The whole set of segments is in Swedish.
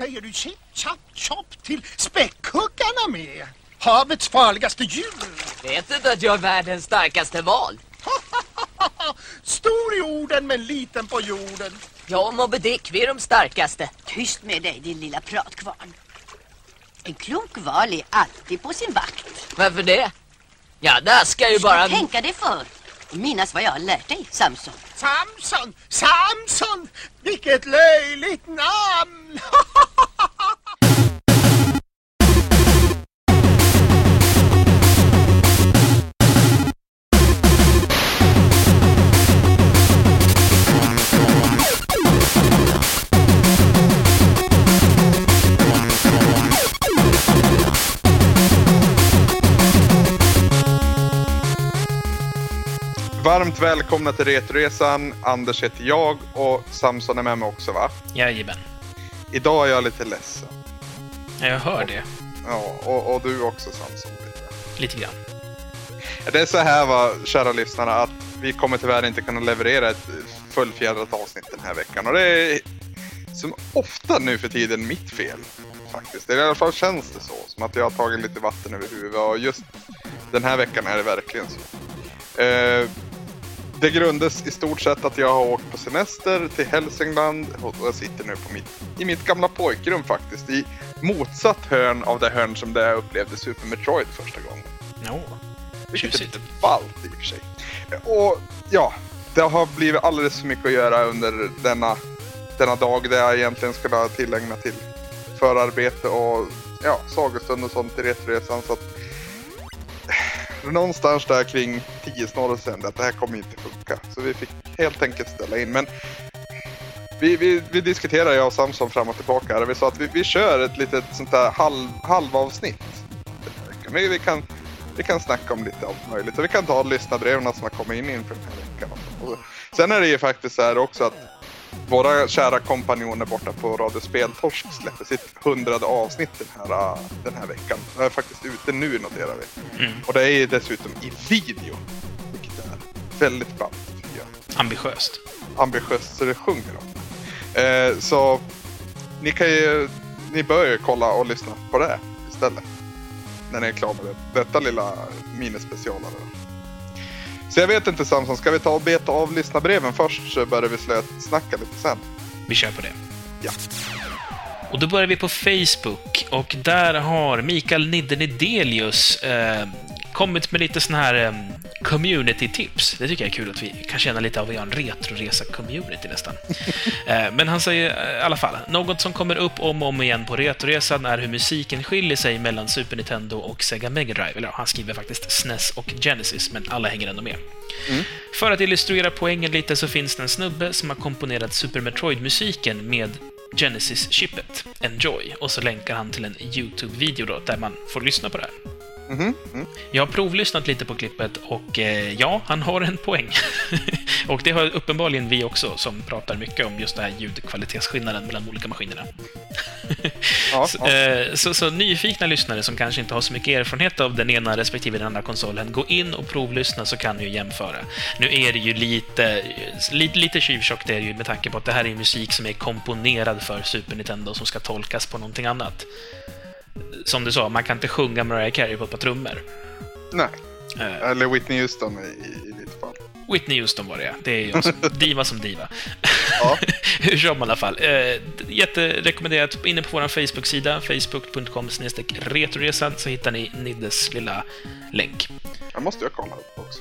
Säger du chip, chap, chop till späckhuggarna med? Havets farligaste djur. Vet du inte att jag är världens starkaste val? Stor i orden men liten på jorden. Jag och Moby Dick, vi är de starkaste. Tyst med dig din lilla pratkvarn. En klok val är alltid på sin vakt. Varför det? Ja, där ska ju Du ska bara... tänka dig för minnas vad jag har lärt dig, Samson. Samson, Samson, vilket löjligt namn! Varmt välkomna till Retresan. Anders heter jag och Samson är med mig också va? Jajamän. Idag är jag lite ledsen. Ja, jag hör det. Ja, och, och du också Samson. Lite. Lite grann. Det är så här va, kära lyssnare, att vi kommer tyvärr inte kunna leverera ett fullfjädrat avsnitt den här veckan. Och det är som ofta nu för tiden mitt fel. Faktiskt. I alla fall känns det så. Som att jag har tagit lite vatten över huvudet. Och just den här veckan är det verkligen så. Eh, det grundas i stort sett att jag har åkt på semester till Hälsingland och jag sitter nu på mitt, i mitt gamla pojkrum faktiskt. I motsatt hörn av det hörn som där jag upplevde Super Metroid första gången. No. Vilket är lite ballt i och för sig. Och ja, det har blivit alldeles för mycket att göra under denna, denna dag där jag egentligen skulle ha tillägnat till förarbete och ja, sagostund och sånt i Retresan. Så att någonstans där kring 10 snarare sen att det här kommer inte funka. Så vi fick helt enkelt ställa in. Men vi, vi, vi diskuterade jag och Samson fram och tillbaka här och vi sa att vi, vi kör ett litet sånt där halv, halvavsnitt. Vi, vi, kan, vi kan snacka om lite allt möjligt och vi kan ta lyssnarbreven som har kommit in inför den här veckan. Och sen är det ju faktiskt så här också att våra kära kompanjoner borta på Radio Speltorsk släpper sitt hundrade avsnitt den här, äh, den här veckan. Det är faktiskt ute nu noterar vi. Mm. Och det är dessutom i video. Vilket är väldigt bra tycker jag. Ambitiöst. Ambitiöst så det sjunger om. Eh, så ni kan ju, ni bör ju kolla och lyssna på det istället. När ni är klara med det, detta lilla minispecialare. Så jag vet inte Samson, ska vi ta och beta av lyssnarbreven först så börjar vi snacka lite sen. Vi kör på det. Ja. Och då börjar vi på Facebook och där har Mikael Nidde Nidelius eh, kommit med lite sån här eh, community-tips. Det tycker jag är kul att vi kan känna lite av att vi har en retroresa-community nästan. eh, men han säger eh, i alla fall, något som kommer upp om och om igen på Retroresan är hur musiken skiljer sig mellan Super Nintendo och Sega Mega Drive. Eller han skriver faktiskt SNES och Genesis, men alla hänger ändå med. För att illustrera poängen lite så finns det en snubbe som har komponerat Super Metroid-musiken med Genesis-chippet, Enjoy, och så länkar han till en YouTube-video där man får lyssna på det här. Mm. Jag har provlyssnat lite på klippet och eh, ja, han har en poäng. och det har uppenbarligen vi också, som pratar mycket om just den här ljudkvalitetsskillnaden mellan de olika maskinerna. Ja, Så, ja. eh, så, så nyfikna lyssnare som kanske inte har så mycket erfarenhet av den ena respektive den andra konsolen, gå in och provlyssna så kan ni ju jämföra. Nu är det ju lite, lite, lite tjuvtjockt är det ju med tanke på att det här är musik som är komponerad för Super Nintendo som ska tolkas på någonting annat. Som du sa, man kan inte sjunga Mariah Carey på ett par trummor. Nej, Eh, eller Whitney Houston i, i ditt fall. Whitney Houston var det, ja. Det är ju också diva som diva. Ja. Hur som i alla fall. Eh, jätterekommenderat. Inne på vår Facebook-sida, facebook.com retroresan, så hittar ni Niddes lilla länk. Jag måste jag kolla upp också.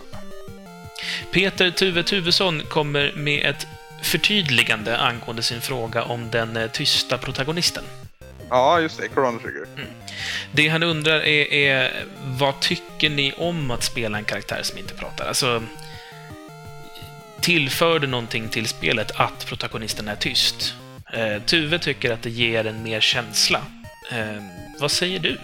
Peter Tuve Tuvesson kommer med ett förtydligande angående sin fråga om den eh, tysta protagonisten. Ja, just det. Chrono Trigger. Det han undrar är, är vad tycker ni om att spela en karaktär som inte pratar? Alltså, tillför det någonting till spelet att protagonisten är tyst? Eh, Tuve tycker att det ger en mer känsla. Eh, vad säger du?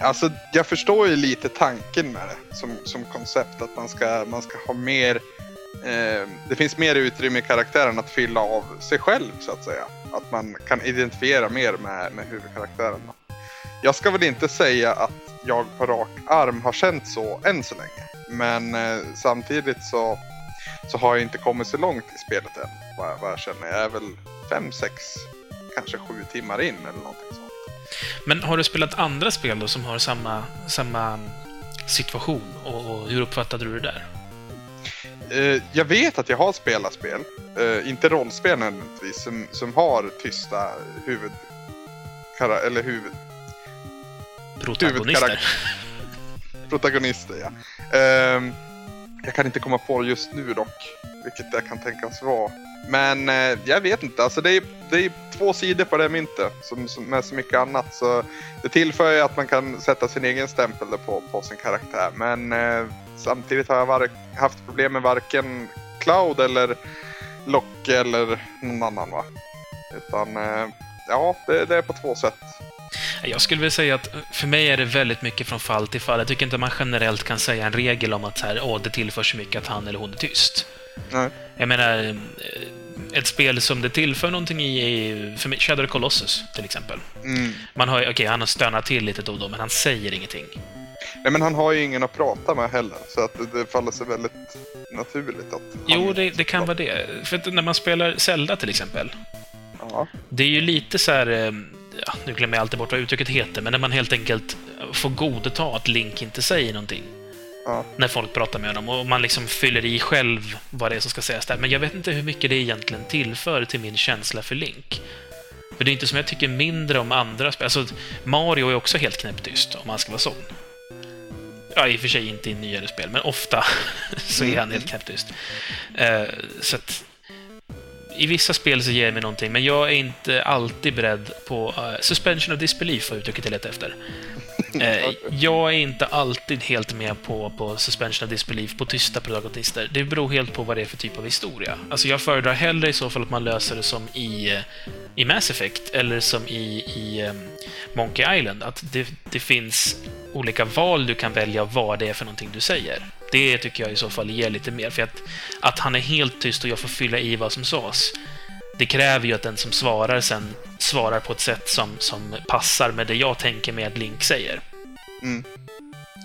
Alltså, jag förstår ju lite tanken med det som, som koncept. Att man ska, man ska ha mer... Eh, det finns mer utrymme i karaktären att fylla av sig själv, så att säga. Att man kan identifiera mer med, med huvudkaraktären. Jag ska väl inte säga att jag på rak arm har känt så än så länge. Men eh, samtidigt så, så har jag inte kommit så långt i spelet än. Vad, vad jag känner. Jag är väl 5-6 kanske sju timmar in eller någonting sånt. Men har du spelat andra spel då som har samma, samma situation? Och, och hur uppfattade du det där? Eh, jag vet att jag har spelat spel, eh, inte rollspel nödvändigtvis, som, som har tysta huvud... Kara, eller huvud... Protagonister? Protagonister, ja. Ehm, jag kan inte komma på just nu dock, vilket det kan tänkas vara. Men eh, jag vet inte, alltså det är, det är två sidor på det myntet som, som med så mycket annat. Så det tillför ju att man kan sätta sin egen stämpel på, på sin karaktär. Men eh, samtidigt har jag var, haft problem med varken Cloud eller Locke eller någon annan va. Utan eh, ja, det, det är på två sätt. Jag skulle vilja säga att för mig är det väldigt mycket från fall till fall. Jag tycker inte man generellt kan säga en regel om att så här, Åh, det tillför så mycket att han eller hon är tyst. Nej. Jag menar, eh, ett spel som det tillför någonting i är för mig, Shadow Colossus, till exempel. Mm. Man har okej, okay, han har stönat till lite då och då, men han säger ingenting. Nej, men han har ju ingen att prata med heller, så att det, det faller sig väldigt naturligt att... Jo, det, det kan vara det. För när man spelar Zelda till exempel, Ja. det är ju lite så här... eh, Ja, nu glömmer jag alltid bort vad uttrycket heter, men när man helt enkelt får godta att Link inte säger någonting. Ja. När folk pratar med honom och man liksom fyller i själv vad det är som ska sägas där. Men jag vet inte hur mycket det egentligen tillför till min känsla för Link. För det är inte som jag tycker mindre om andra spel. Alltså, Mario är också helt knäpptyst, om man ska vara sån. Ja, i och för sig inte i nyare spel, men ofta så är han helt knäpptyst. Eh, så att... I vissa spel så ger det mig någonting, men jag är inte alltid beredd på... eh, suspension of disbelief var uttrycket jag letade efter. Eh, jag är inte alltid helt med på, på suspension of disbelief på tysta protagonister. Det beror helt på vad det är för typ av historia. Alltså jag föredrar hellre i så fall att man löser det som i, eh, i Mass Effect eller som i, i um, Monkey Island. Att det, det finns olika val du kan välja vad det är för någonting du säger. Det tycker jag i så fall ger lite mer. För att, att han är helt tyst och jag får fylla i vad som sades det kräver ju att den som svarar sen svarar på ett sätt som, som passar med det jag tänker med att Link säger. Mm.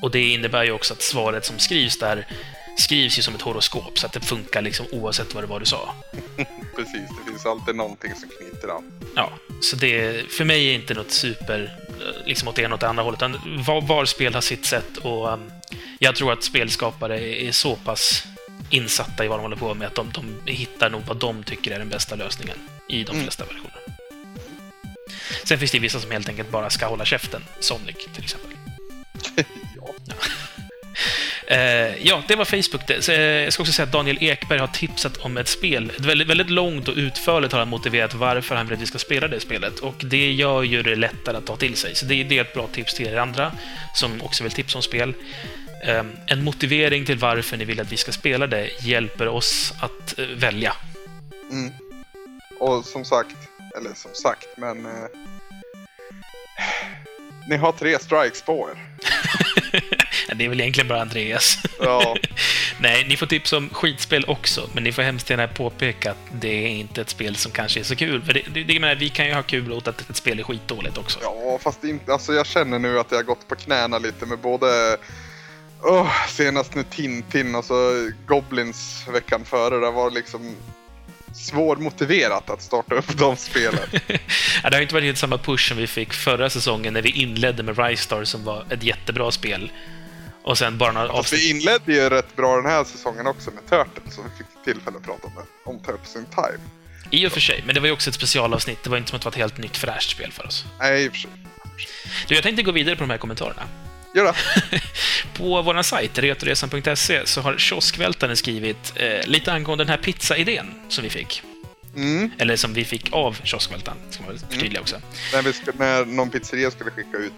Och det innebär ju också att svaret som skrivs där skrivs ju som ett horoskop, så att det funkar liksom oavsett vad det var du sa. Precis, det finns alltid någonting som knyter an. Ja, så det, för mig är inte något super, eh, liksom åt det ena åt det andra hållet, utan var, var spel har sitt sätt och um, jag tror att spelskapare är så pass insatta i vad de håller på med att de, de hittar nog vad de tycker är den bästa lösningen i de Mm. flesta versioner. Sen finns det vissa som helt enkelt bara ska hålla käften, Sonic till exempel. ja. Eh, ja, det var Facebook. det. Så, eh, jag ska också säga att Daniel Ekberg har tipsat om ett spel. Ett väldigt, väldigt långt och utförligt har han motiverat varför han vill att vi ska spela det spelet. Och det gör ju det lättare att ta till sig. Så det, det är ett bra tips till er andra som också vill tipsa om spel. Eh, en motivering till varför ni vill att vi ska spela det hjälper oss att eh, välja. Mm. Och som sagt, eller som sagt, men... Eh, ni har tre strikes på er. det är väl egentligen bara Andreas. Ja, Nej, ni får tips om skitspel också, men ni får hemskt gärna påpeka att det är inte ett spel som kanske är så kul. För det, det, det, menar, vi kan ju ha kul åt att ett spel är skitdåligt också. ja fast inte, alltså jag känner nu att jag har gått på knäna lite med både... Oh, senast nu Tintin och så Goblins veckan före. Det var liksom svårmotiverat att starta upp de spelen. Ja, det har inte varit helt samma push som vi fick förra säsongen när vi inledde med Rise Star som var ett jättebra spel. Och sen bara några avsnitt... vi inledde ju rätt bra den här säsongen också med Turtles, så vi fick tillfälle att prata med, om Turtles in Time. I och för sig, men det var ju också ett specialavsnitt. Det var inte som att det var ett helt nytt fräscht spel för oss. Nej, i och för sig. Du, jag tänkte gå vidare på de här kommentarerna. Gör det. På vår sajt, retoresan.se, så har kioskvältaren skrivit eh, lite angående den här pizzaidén som vi fick. Mm. Eller som vi fick av kioskvältaren, ska man väl förtydliga också. När, vi när någon pizzeria skulle skicka ut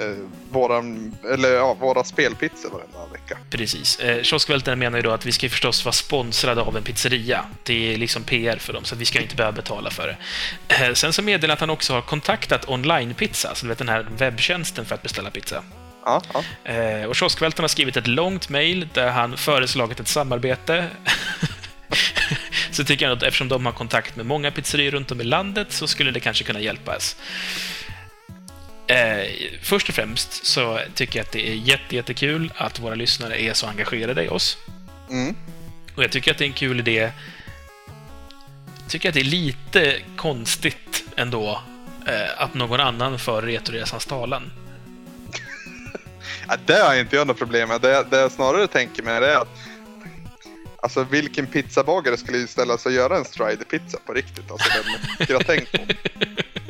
eh, våran, eller, ja, våra spelpizzor varenda vecka. Precis. Eh, kioskvältaren menar ju då att vi ska förstås vara sponsrade av en pizzeria. Det är liksom PR för dem, så att vi ska inte behöva betala för det. Eh, sen så meddelar att han också har kontaktat online-pizza, så du vet den här webbtjänsten för att beställa pizza. Ja, ja. Eh, och kioskvältaren har skrivit ett långt mejl där han föreslagit ett samarbete. så tycker jag att eftersom de har kontakt med många pizzerior runt om i landet så skulle det kanske kunna hjälpa oss. Eh, först och främst så tycker jag att det är jätte, jättekul att våra lyssnare är så engagerade i oss. Mm. Och jag tycker att det är en kul idé tycker att det är lite konstigt ändå eh, att någon annan för Retroresans talan. Ja, det har inte jag något problem med. Det, det jag snarare tänker mig är att Alltså vilken pizzabagare skulle ställa sig och göra en strider-pizza på riktigt? Alltså den gratäng på. Ja,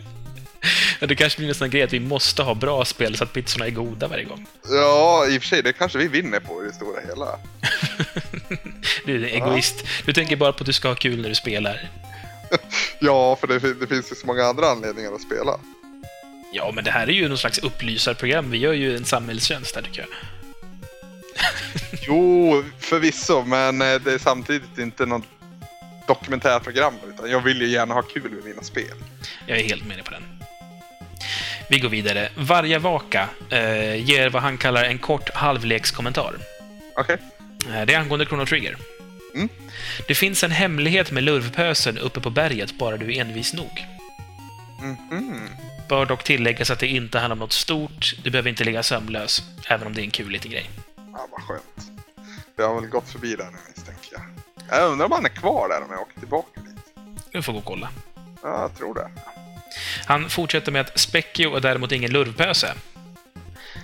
Det kanske blir nästan en grej att vi måste ha bra spel så att pizzorna är goda varje gång. Ja, i och för sig, det kanske vi vinner på i det stora hela. Du är en egoist. Du tänker bara på att du ska ha kul när du spelar. Ja, för det, det finns ju så många andra anledningar att spela. Ja, men det här är ju någon slags upplysarprogram. Vi gör ju en samhällstjänst här, tycker jag. Jo, förvisso, men eh, det är samtidigt inte något dokumentärprogram, utan jag vill ju gärna ha kul med mina spel. Jag är helt med dig på den. Vi går vidare. Varje vaka eh, ger vad han kallar en kort halvlekskommentar. Okej? Eh, Det är angående Chrono Trigger. Mm. Det finns en hemlighet med lurvpösen uppe på berget, bara du är envis nog. Mhm. Bör dock tilläggas att det inte handlar om något stort. Du behöver inte ligga sömnlös, även om det är en kul liten grej. Ja, vad skönt. Vi har väl gått förbi där nu misstänker jag. Jag undrar om han är kvar där om jag åker tillbaka dit. Du får gå och kolla. Ja, jag tror det. Han fortsätter med att Specchio är däremot ingen lurvpöse.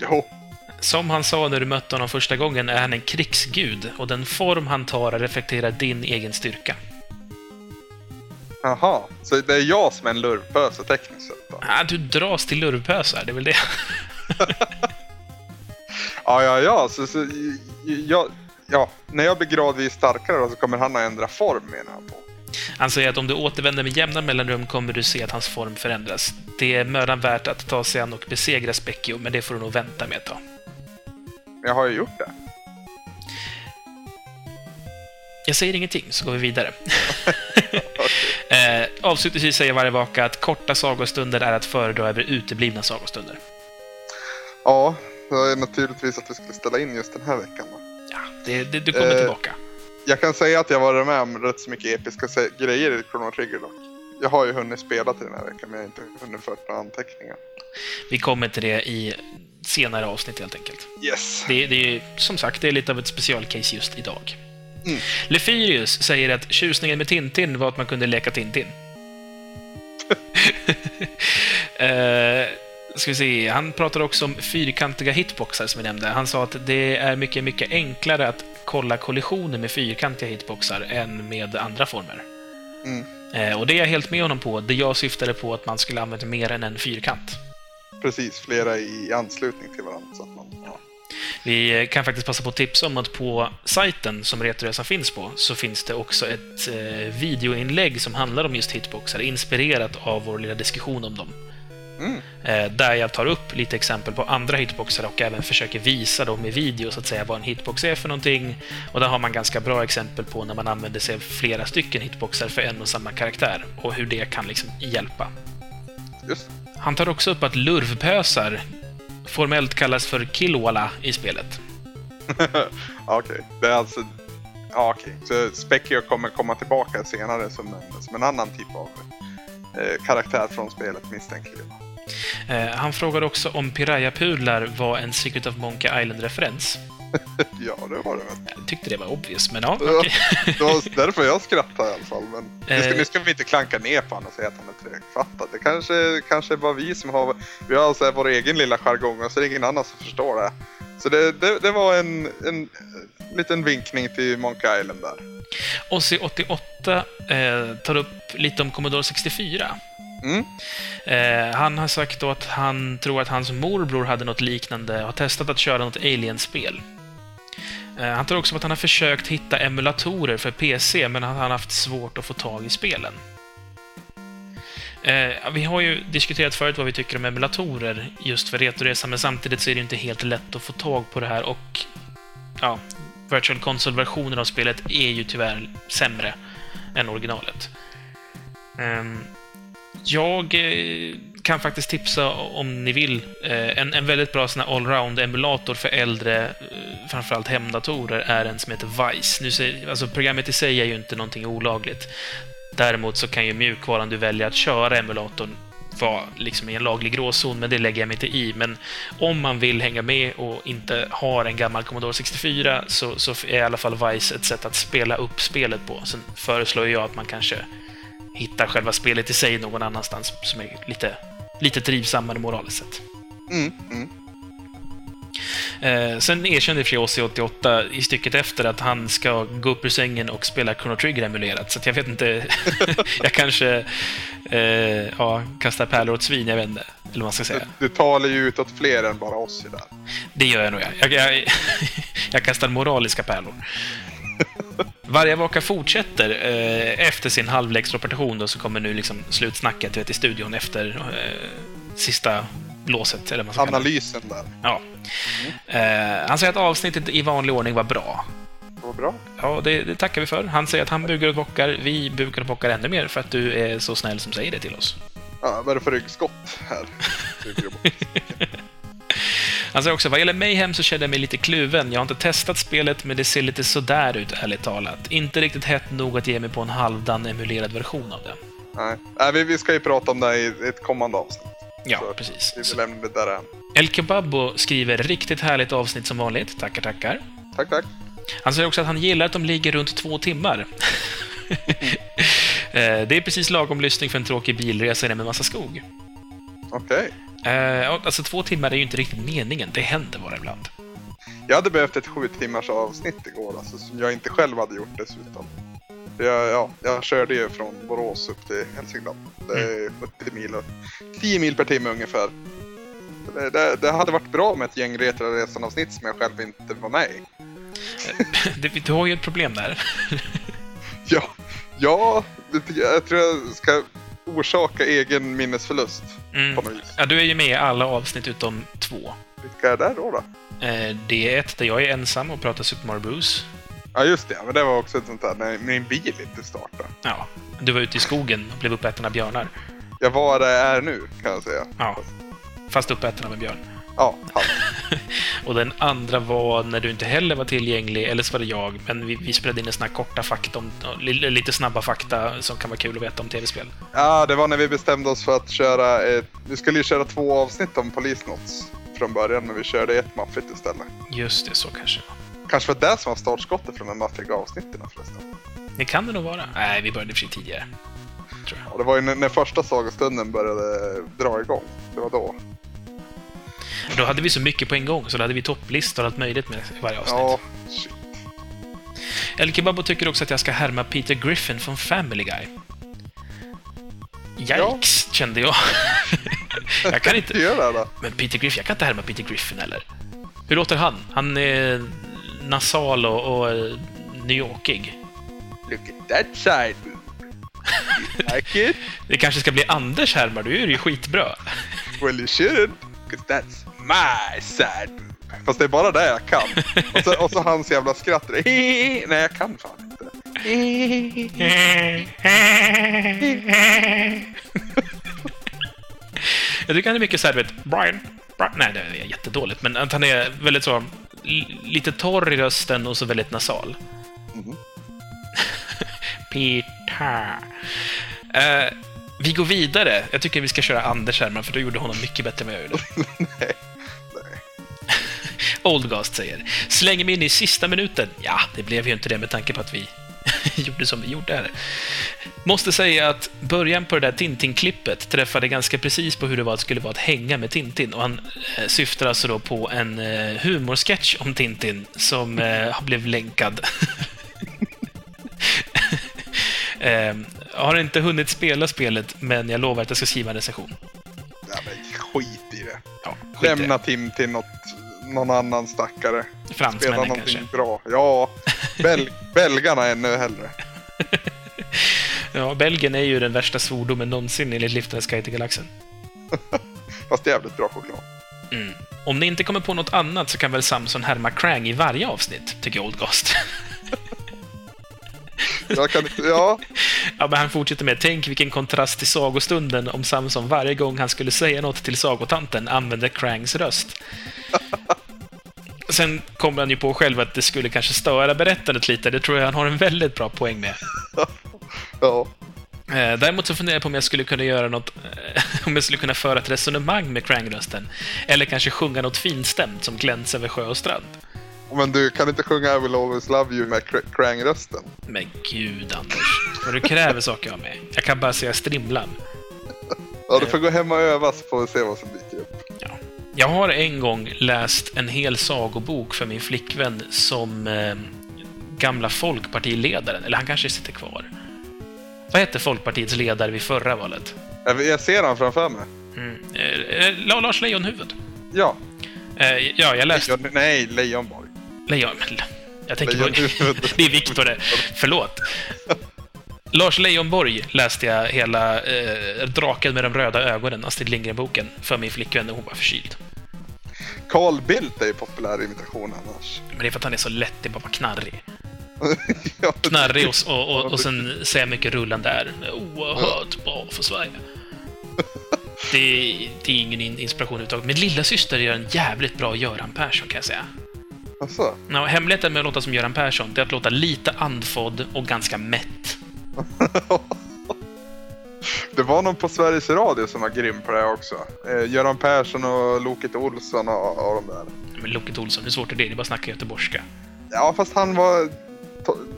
Jo, Som han sa när du mötte honom första gången är han en krigsgud och den form han tar reflekterar din egen styrka. jaha. Så det är jag som är en lurvpöse tekniskt sett då? Ah, du dras till lurvpösar, det är väl det. Ja, ja, ja. Så, så, ja, ja. När jag blir gradvis starkare då, så kommer han att ändra form menar han på. Han säger att om du återvänder med jämna mellanrum kommer du se att hans form förändras. Det är mödan värt att ta sig an och besegra Specchio, men det får du nog vänta med ett tag. Jag har ju gjort det. Jag säger ingenting, så går vi vidare. eh, avslutningsvis säger varje vaka att korta sagostunder är att föredra över uteblivna sagostunder. Ja, det är naturligtvis att vi skulle ställa in just den här veckan. Då. Ja, det, det, du kommer Eh. tillbaka. Jag kan säga att jag varit med om rätt så mycket episka grejer i Chrono Trigger dock. Jag har ju hunnit spela till den här veckan men jag har inte hunnit fört några anteckningar. Vi kommer till det i senare avsnitt helt enkelt. Yes! Det, det är ju, som sagt, det är lite av ett specialcase just idag. Mm. Lefyrius säger att tjusningen med Tintin var att man kunde leka Tintin. eh, ska vi se. Han pratar också om fyrkantiga hitboxar som vi nämnde. Han sa att det är mycket, mycket enklare att kolla kollisioner med fyrkantiga hitboxar än med andra former. Mm. Eh, och det är jag helt med honom på. Det jag syftade på att man skulle använda mer än en fyrkant. Precis, flera i anslutning till varandra. Så att man, ja. Vi kan faktiskt passa på att tipsa om att på sajten som Retroresan finns på så finns det också ett eh, videoinlägg som handlar om just hitboxar, inspirerat av vår lilla diskussion om dem. Mm. Eh, där jag tar upp lite exempel på andra hitboxar och även försöker visa dem i video, så att säga, vad en hitbox är för någonting. Och där har man ganska bra exempel på när man använder sig av flera stycken hitboxar för en och samma karaktär och hur det kan liksom hjälpa. Just Han tar också upp att lurvpösar formellt kallas för killwalla i spelet. Okej, det är alltså... Ja, okej. Så Specchio kommer komma tillbaka senare som en, som en annan typ av eh, karaktär från spelet misstänker jag. Eh, han frågar också om Piraya-pudlar var en Secret of Monkey Island-referens. Ja, det var det väl. Jag tyckte det var obvious, men ja, Ja. okej. Det var därför jag skrattade i alla fall. Men nu, ska, Eh. nu ska vi inte klanka ner på honom och säga att han är trögfattad. Det kanske, kanske bara vi som har... Vi har alltså vår egen lilla jargong och så är det ingen annan som förstår det. Så det, det, det var en, en liten vinkning till Monkey Island där. Ozzy88 eh, tar upp lite om Commodore 64. Mm. Eh, han har sagt då att han tror att hans morbror hade något liknande, och har testat att köra något Alien-spel. Eh, han tar också upp att han har försökt hitta emulatorer för PC, men han har haft svårt att få tag i spelen. Eh, vi har ju diskuterat förut vad vi tycker om emulatorer just för Retoresa, men samtidigt så är det inte helt lätt att få tag på det här och ja, Virtual Console-versionen av spelet är ju tyvärr sämre än originalet. Ehm, jag eh, kan faktiskt tipsa om ni vill. Eh, en, en väldigt bra sån här allround-emulator för äldre, eh, framförallt hemdatorer, är en som heter Vice. Nu säger, alltså programmet i sig är ju inte någonting olagligt. Däremot så kan ju mjukvaran du väljer att köra emulatorn vara liksom i en laglig gråzon, men det lägger jag mig inte i. Men om man vill hänga med och inte har en gammal Commodore 64 så, så är i alla fall Vice ett sätt att spela upp spelet på. Sen föreslår jag att man kanske hittar själva spelet i sig någon annanstans som är lite, lite trivsammare moraliskt sett. Mm, mm. Eh, sen erkände i och för sig Ozzy 88 i stycket efter att han ska gå upp ur sängen och spela Chrono Trigger emulerat, så att jag vet inte... jag kanske eh, ja, kastar pärlor åt svin, jag vet inte. Eller vad man ska säga. Du talar ju utåt fler än bara oss i där. Det gör jag nog, ja. jag. Jag, jag kastar moraliska pärlor. Vargavaka fortsätter eh, efter sin halvläggsrotation då, så kommer nu liksom slutsnacket vet, i studion efter eh, sista låset, eller vad man kalla. Analysen där. Ja. Eh, han säger att avsnittet i vanlig ordning var bra. Det var bra. Ja, det, det tackar vi för. Han säger att han bugar och bockar. Vi bugar och bockar ännu mer för att du är så snäll som säger det till oss. Ja, vad är det för ryggskott här? Han säger också, vad gäller Mayhem så känner jag mig lite kluven. Jag har inte testat spelet, men det ser lite sådär ut, ärligt talat. Inte riktigt hett nog att ge mig på en halvdan emulerad version av det. Nej, Nej vi, vi ska ju prata om det i ett kommande avsnitt. Ja, Så precis. Vi lämnar det där än. El Kebabbo skriver riktigt härligt avsnitt som vanligt. Tackar, tackar. Tack, tack. Han säger också att han gillar att de ligger runt två timmar. Eh, det är precis lagom lyssning för en tråkig bilresa en massa skog. Okej. Eh, ja, alltså två timmar är ju inte riktigt meningen. Det händer bara ibland. Jag hade behövt ett sju timmars avsnitt igår, alltså, som jag inte själv hade gjort dessutom. Jag, ja, jag körde ju från Borås upp till Hälsingland. Det är 70 mil och 10 mil per timme ungefär. Det, det, det hade varit bra med ett gäng Retroresan-avsnitt som jag själv inte var med i. Det, du har ju ett problem där. Ja, ja jag tror jag ska orsaka egen minnesförlust Mm. på något vis. Ja, du är ju med i alla avsnitt utom två. Vilka är det då? då? Eh, det är ett där jag är ensam och pratar Super Mario Bros. Ja just det, men det var också ett sånt där när min bil inte startade. Ja, du var ute i skogen och blev uppäten av björnar. Jag var där jag är nu kan jag säga. Ja, fast uppäten av en björn. Ja, han. Och den andra var när du inte heller var tillgänglig, eller så var det jag, men vi, vi spelade in en sån här korta fakta om, li- lite snabba fakta som kan vara kul att veta om tv-spel. ja, det var när vi bestämde oss för att köra ett... Vi skulle ju köra två avsnitt om Polisnots från början, men vi körde ett maffigt istället. Just det, så kanske. Kanske var det som var startskottet från de maffiga avsnitten förresten. Det kan det nog vara. Nej, vi började för sig tidigare. Tror jag. Ja, det var ju när, när första sagostunden började dra igång. Det var då. Då hade vi så mycket på en gång, så då hade vi topplistor och allt möjligt med varje avsnitt. Ja, shit. El Kebabo tycker också att jag ska härma Peter Griffin från Family Guy. Yikes, kände jag. jag kan inte... Gör det? Men Peter Griffin, jag kan inte härma Peter Griffin heller. Hur låter han? Han är nasal och, och eh, New Yorkig. Look at that side. Like it? Det kanske ska bli Anders härmar, du är ju skitbra. Well you should. Cause that's my side. Fast det är bara det jag kan. Och så, och så hans jävla skratt. Nej, jag kan fan inte. Jag tycker han är mycket såhär, du vet, Brian, Brian. Nej, det är jättedåligt, men att han är väldigt så... Lite torr i rösten och så väldigt nasal. Peter. Eh, vi går vidare. Jag tycker vi ska köra Anders här, för du gjorde honom mycket bättre än vad jag gjorde. Nej. Nej. Oldgast säger. Slänger mig in i sista minuten. Ja, det blev ju inte det med tanke på att vi gjorde som vi gjorde här. Måste säga att början på det där Tintin-klippet träffade ganska precis på hur det var, skulle vara att hänga med Tintin. Och han eh, syftar alltså då på en eh, humorsketch om Tintin som eh, blev länkad. eh, jag har inte hunnit spela spelet, men jag lovar att jag ska skriva en recension. Ja, men skit i det. Ja, skit i det. Lämna Tim till något, någon annan stackare. Spela Fransmännen någonting kanske. bra. Ja, bel belgarna ännu hellre. Ja, Belgien är ju den värsta svordomen någonsin enligt Liftarens guide till galaxen. Fast jävligt bra choklad. Mm. Om ni inte kommer på något annat så kan väl Samson härma Krang i varje avsnitt, tycker Oldgast. Jag kan inte, ja, ja, men han fortsätter med Tänk vilken kontrast till sagostunden om Samson varje gång han skulle säga något till sagotanten använde Krangs röst. Sen kommer han ju på själv att det skulle kanske störa berättandet lite. Det tror jag han har en väldigt bra poäng med. ja. Eh, Däremot så funderar jag på om jag skulle kunna göra något, eh, om jag skulle kunna föra ett resonemang med Krang-rösten. Eller kanske sjunga något finstämt som glänser över sjö och strand. Men du kan inte sjunga I will always love you med Kr- Krang-rösten? Men gud, Anders. Vad du kräver saker av mig. Jag kan bara säga strimlan. Ja, du får gå hem och öva så får vi se vad som dyker upp. Jag har en gång läst en hel sagobok för min flickvän som eh, gamla folkpartiledaren, eller han kanske sitter kvar. Vad hette Folkpartiets ledare vid förra valet? Jag, jag ser han framför mig. Mm. Eh, eh, La- Lars Leijonhufvud. Ja. Eh, ja, jag läste... Lejon, nej, Lejonborg. Lejon... Jag tänker på... Det är Viktor det. Förlåt. Lars Leijonborg läste jag hela eh, Draken med de röda ögonen, Astrid Lindgren-boken, för min flickvän när hon var förkyld. Carl Bildt är ju populär imitation annars. Men det är för att han är så lätt, det är bara knarrig. ja, Knarrig och, och, och, och sen säger mycket rullande är oerhört bra för Sverige. Det är, det är ingen in- inspiration överhuvudtaget. Min lilla syster gör en jävligt bra Göran Persson, kan jag säga. Alltså, Ja, hemligheten med att låta som Göran Persson, det är att låta lite andfådd och ganska mätt. det var någon på Sveriges Radio som var grym på det också. Eh, Göran Persson och Loket Olsson och, och de där. Men Loket Olsson, hur svårt är det? Det är bara att snacka göteborgska. Ja, fast han var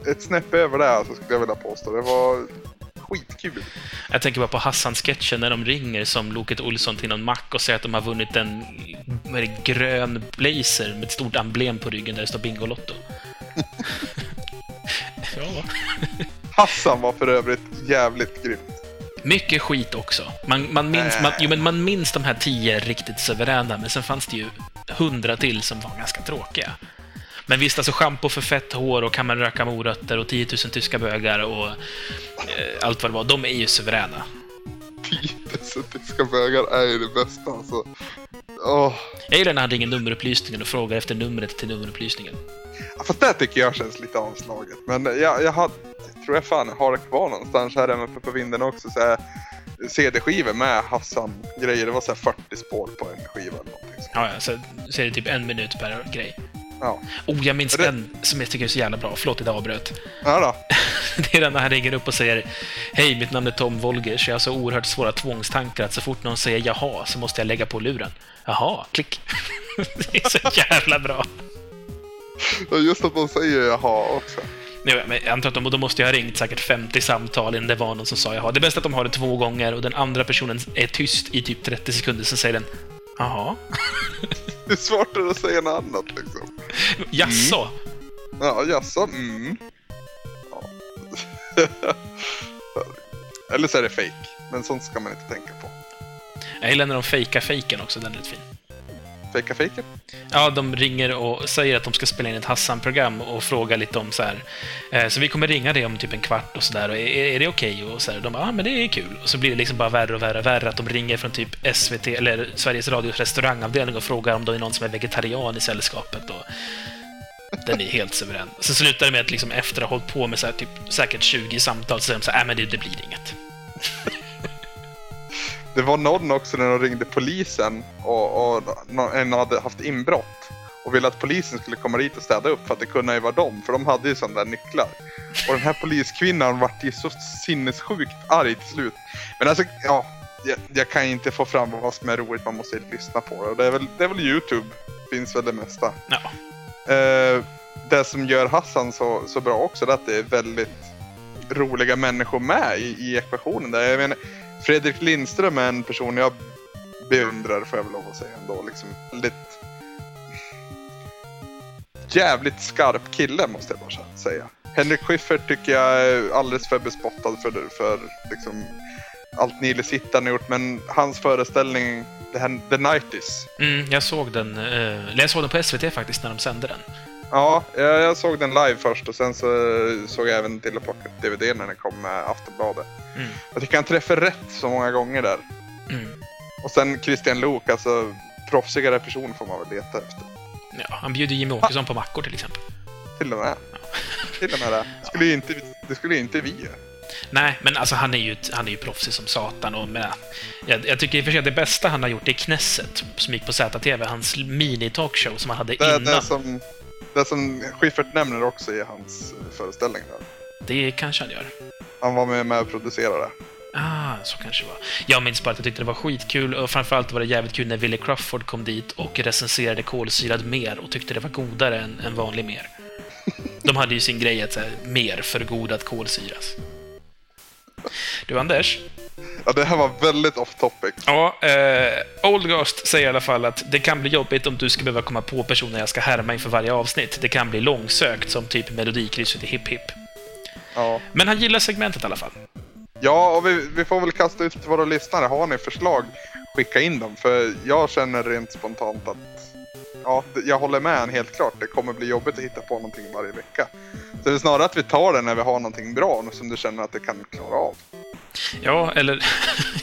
ett snäpp över det, så skulle jag vilja påstå. Det var skitkul. Jag tänker bara på Hassan-sketchen när de ringer som Loket Olsson till någon mack och säger att de har vunnit en vad är det, grön blazer med ett stort emblem på ryggen där det står Bingolotto. ja. Hassan var för övrigt jävligt grym. Mycket skit också. Man, man, minns, man, jo, men man minns de här tio riktigt suveräna, men sen fanns det ju hundra till som var ganska tråkiga. Men visst, alltså schampo för fett hår och kan man röka morötter och 10 000 tyska bögar och eh, allt vad det var, de är ju suveräna. Dessa tyska bögar är ju det bästa alltså. Åh. Jag gillar när han ringer nummerupplysningen och frågar efter numret till nummerupplysningen. Ja, Fast det tycker jag känns lite avslaget. Men jag, jag, har, jag tror jag fan har det kvar någonstans här hemma på vinden också. Så här, CD-skivor med Hassan-grejer. Det var så här 40 spår på en skiva eller någonting. Ja, ja, så, så är det typ en minut per grej. Ja. Oh, jag minns det- en som jag tycker är så jävla bra. Förlåt att jag avbröt. ja då. Det är den när han ringer upp och säger Hej, mitt namn är Tom Wolgers. Jag har så oerhört svåra tvångstankar att så fort någon säger jaha så måste jag lägga på luren. Jaha, klick. Det är så jävla bra. Just att de säger jaha också. Nu, men jag antar att de, de måste ju ha ringt säkert 50 samtal innan det var någon som sa jaha. Det är bäst att de har det två gånger och den andra personen är tyst i typ 30 sekunder, sen säger den Jaha? Hur svårt är det att säga något annat liksom? Jaså? Ja, jaså? Mm. Ja. Eller så är det fake. Men sånt ska man inte tänka på. Jag gillar när de fejkar fejken också, den är lite fin. Fejka? Ja, de ringer och säger att de ska spela in ett Hassan-program och frågar lite om så här. Eh, så vi kommer ringa dig om typ en kvart och sådär. Är, är det okej? Och så här, de bara, ja ah, men det är kul. Och så blir det liksom bara värre och värre och värre att de ringer från typ SVT eller Sveriges Radios restaurangavdelning och frågar om det är någon som är vegetarian i sällskapet. Och den är helt suverän. Så slutar det med att liksom efter att ha hållit på med så här, typ, säkert 20 samtal så säger de så här, äh, men det, det blir inget. Det var någon också när de ringde polisen och, och nå- en hade haft inbrott och ville att polisen skulle komma dit och städa upp för att det kunde ju vara dem, för de hade ju sådana där nycklar. Och den här poliskvinnan vart ju så sinnessjukt arg till slut. Men alltså, ja, jag, jag kan inte få fram vad som är roligt, man måste lyssna på det. Och det är väl, det är väl Youtube, finns väl det mesta. Ja. Eh, det som gör Hassan så, så bra också, det är att det är väldigt roliga människor med i, i ekvationen. Där. Jag menar, Fredrik Lindström är en person jag beundrar, får jag väl lov att säga ändå. Liksom, väldigt jävligt skarp kille, måste jag bara säga. Henrik Schyffert tycker jag är alldeles för bespottad för, för liksom, allt Nile Sittan har gjort, men hans föreställning, The, The Nighties, Mm, jag såg den, eh, jag såg den på SVT faktiskt när de sände den. Ja, jag, såg den live först och sen så såg jag även till att plocka upp DVD när den kom med Aftonbladet. Mm. Jag tycker han träffar rätt så många gånger där. Mm. Och sen Christian Luuk, alltså proffsigare person får man väl leta efter. Ja, han bjuder Jimmy Åkesson på mackor till exempel. Till och med. Till och med det. Skulle ju inte, det skulle ju inte vi göra. Nej, men alltså han är ju, han är ju proffsig som satan och med, jag, jag tycker i och för sig att det bästa han har gjort är Knesset, som gick på ZTV, hans mini-talkshow som han hade Det, innan. det, som, det som Schyffert nämner också i hans föreställning där. Det kanske han gör. Han var med, med och producerade. Ah, så kanske det var. Jag minns bara att jag tyckte det var skitkul och framförallt var det jävligt kul när Willie Crawford kom dit och recenserade kolsyrad mer och tyckte det var godare än, än vanlig mer. De hade ju sin grej att här, mer för god att kolsyras. Du, Anders? Ja, det här var väldigt off topic. Ja, eh, Old Ghost säger i alla fall att det kan bli jobbigt om du ska behöva komma på personer jag ska härma inför varje avsnitt. Det kan bli långsökt, som typ Melodikrysset i Hipp Hipp. Ja, Men han gillar segmentet i alla fall. ja och vi, vi får väl kasta ut till våra lyssnare. Har ni förslag, skicka in dem. För jag känner rent spontant att ja, det- jag håller med han helt klart. Det kommer bli jobbigt att hitta på någonting varje vecka. Så det är snarare att vi tar det när vi har någonting bra som du känner att det kan klara av. Ja, eller...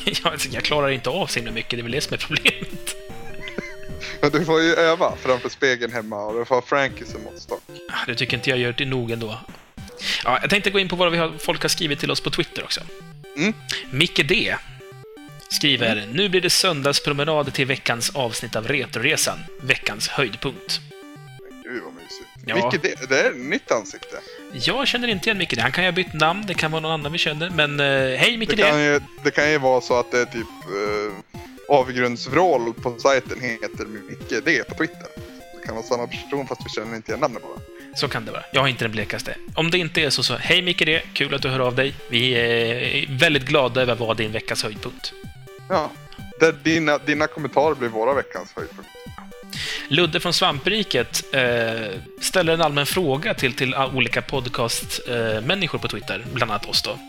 jag, jag klarar inte av så himla mycket, det är väl det som är problemet. Men du får ju öva framför spegeln hemma och du får ha Frankie som måttstock. Du tycker inte jag gör det nog ändå. Ja, jag tänkte gå in på vad vi har, folk har skrivit till oss på Twitter också. Mm. Micke D skriver Nu blir det söndagspromenad till veckans avsnitt av Retroresan. Veckans höjdpunkt. Gud vad mysigt. Ja. Micke, det, det är ett nytt ansikte. Jag känner inte igen Micke D. Han kan ju ha bytt namn, det kan vara någon annan vi känner. Men eh, hej Micke Det D! kan, ju, det kan ju vara så att det är typ uh, avgrundsvrål på sajten heter Micke D på Twitter. Det kan vara samma person fast vi känner inte igen namnet bara. Så kan det vara. Jag har inte den blekaste. Om det inte är så, så hej Micke D! Kul att du hör av dig. Vi är väldigt glada över att vara din veckas höjdpunkt. Ja. Där dina, dina kommentarer blir våra veckans höjdpunkt. Ludde från Svampriket eh, ställer en allmän fråga till, till olika podcastmänniskor eh, på Twitter, bland annat oss då.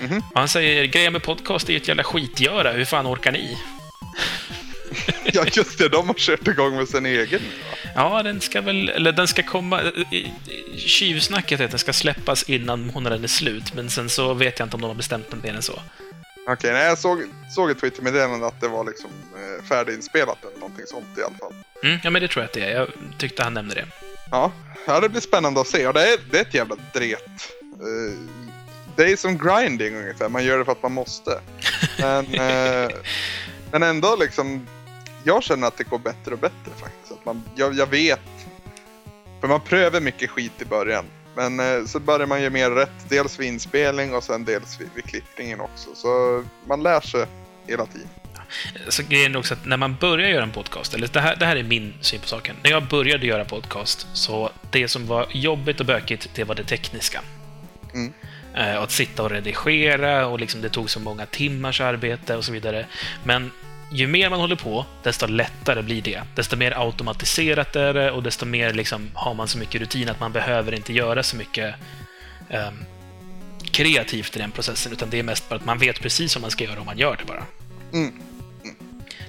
Mhm. Och han säger grejen med podcast är ju ett jävla skitgöra, hur fan orkar ni? Ja just det, de har kört igång med sin egen va? Ja, den ska väl, eller den ska komma, eh, tjuvsnacket är att den ska släppas innan månaden är slut, men sen så vet jag inte om de har bestämt mer än så. Okej, nej jag såg, såg ett Twitter-meddelande att det var liksom eh, färdiginspelat eller någonting sånt i alla fall. Mm, ja, men det tror jag att det är. Jag tyckte han nämnde det. Ja, ja det blir spännande att se och det är, det är ett jävla dret. Eh, det är som grinding ungefär, man gör det för att man måste. Men, eh, men ändå liksom, jag känner att det går bättre och bättre faktiskt. Att man, jag, jag vet, för man prövar mycket skit i början. Men eh, så börjar man ju mer rätt, dels vid inspelning och sen dels vid, vid klippningen också. Så man lär sig hela tiden. Så grejen är också att när man börjar göra en podcast, eller det här, det här är min syn på saken. När jag började göra podcast, så det som var jobbigt och bökigt, det var det tekniska. Mm. Eh, att sitta och redigera och liksom det tog så många timmars arbete och så vidare. Men ju mer man håller på, desto lättare blir det. Desto mer automatiserat är det och desto mer liksom har man så mycket rutin att man behöver inte göra så mycket ehm, kreativt i den processen, utan det är mest bara att man vet precis vad man ska göra om man gör det bara. Mm.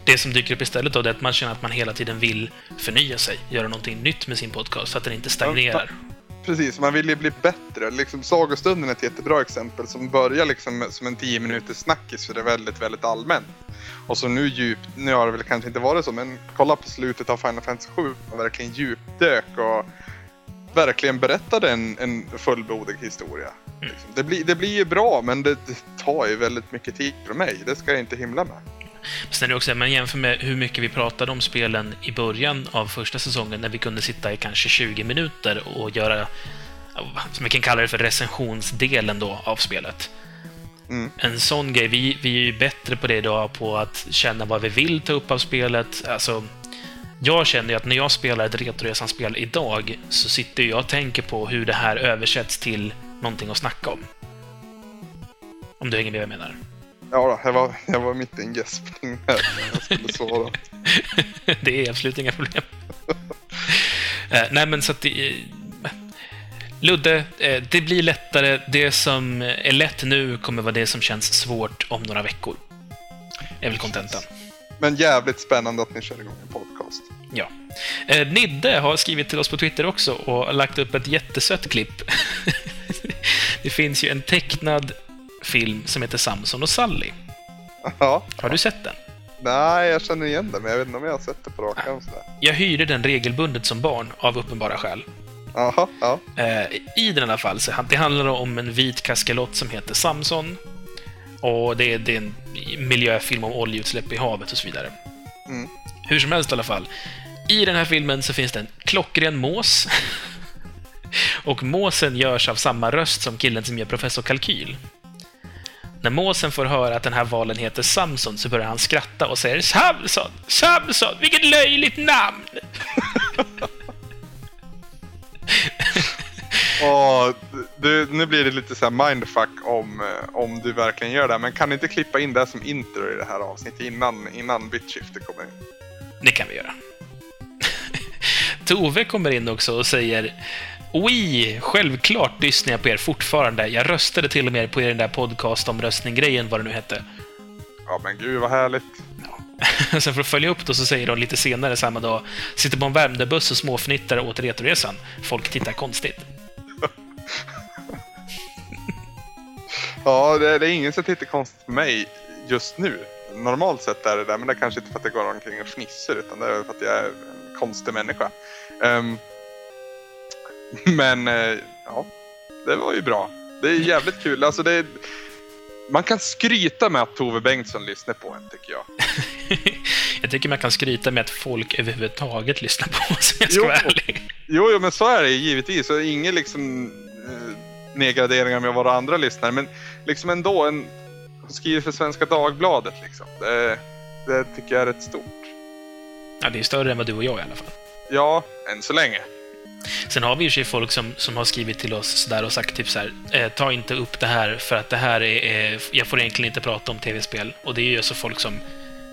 Det som dyker upp istället då, det är att man känner att man hela tiden vill förnya sig, göra någonting nytt med sin podcast så att den inte stagnerar. Precis, man vill ju bli bättre. Liksom, Sagostunden är ett jättebra exempel som börjar liksom som en 10 minuters snackis för det är väldigt, väldigt allmänt. Och så nu djupt, nu har det väl kanske inte varit så, men kolla på slutet av Final Fantasy 7 och verkligen djupdök och verkligen berättade en, en fullblodig historia. Liksom. Det, blir, det blir ju bra, men det, det tar ju väldigt mycket tid från mig. Det ska jag inte himla med. Sen är det också, man jämför med hur mycket vi pratade om spelen i början av första säsongen, när vi kunde sitta i kanske 20 minuter och göra, som vi kan kalla det för recensionsdelen då, av spelet. Mm. En sån grej, vi, vi är ju bättre på det idag, på att känna vad vi vill ta upp av spelet. Alltså, jag känner ju att när jag spelar ett Retroresan-spel idag, så sitter jag och tänker på hur det här översätts till någonting att snacka om. Om du hänger med vad jag menar. Ja, jag, var, jag var mitt i en gäspning här när jag skulle svara. det är absolut inga problem. Eh, nej, men så att det... eh, Ludde, eh, det blir lättare. Det som är lätt nu kommer vara det som känns svårt om några veckor. är väl kontentan. Men jävligt spännande att ni kör igång en podcast. Ja. Nidde har skrivit till oss på Twitter också och lagt upp ett jättesött klipp. det finns ju en tecknad film som heter Samson och Sally. Ja, Har du sett den? nej jag känner igen det, men jag vet inte om jag har sett det på rak arm. Jag hyrde den regelbundet som barn, av uppenbara skäl. Jaha, ja. Eh, I den i alla fall, så det handlar om en vit kaskelot som heter Samson. Och det är, det är en miljöfilm om oljeutsläpp i havet och så vidare. Mm. Hur som helst i alla fall. I den här filmen så finns det en klockren mås. och måsen görs av samma röst som killen som gör Professor Kalkyl. När måsen får höra att den här valen heter Samson så börjar han skratta och säger Samson, Samson, vilket löjligt namn! Åh, du, nu blir det lite så här mindfuck om, eh, om du verkligen gör det. Men kan du inte klippa in det som intro i det här avsnittet innan, innan bitchifter kommer in? Det kan vi göra. Tove kommer in också och säger Oj, självklart lyssnar jag på er fortfarande. Jag röstade till och med på er den där podcastomröstning-grejen, vad det nu hette. Ja men gud vad härligt. Sen för att följa upp då så säger de lite senare samma dag Sitter på en Värmdöbuss och småfnittar åt Retoresan. Folk tittar konstigt. Ja, det, det är ingen som tittar konstigt på mig just nu. Normalt sett är det där, men det är kanske inte för att jag går omkring och fnissar utan det är för att jag är en konstig människa. Ehm, men eh, ja, det var ju bra. Det är jävligt kul. Alltså det är, man kan skryta med att Tove Bengtsson lyssnar på en, tycker jag. Jag tycker man kan skryta med att folk överhuvudtaget lyssnar på oss, om jag ska Jo. vara ärlig. Jo, jo, men så är det givetvis. Och ingen liksom eh, nedgraderingar med våra andra lyssnare. Men liksom ändå, en, hon skriver för Svenska Dagbladet liksom. Det, det tycker jag är rätt stort. Ja, det är större än vad du och jag i alla fall. Ja, än så länge. Sen har vi ju sig folk som, som har skrivit till oss sådär och sagt typ så här, eh, ta inte upp det här för att det här är, är jag får egentligen inte prata om tv-spel. Och det är ju alltså folk som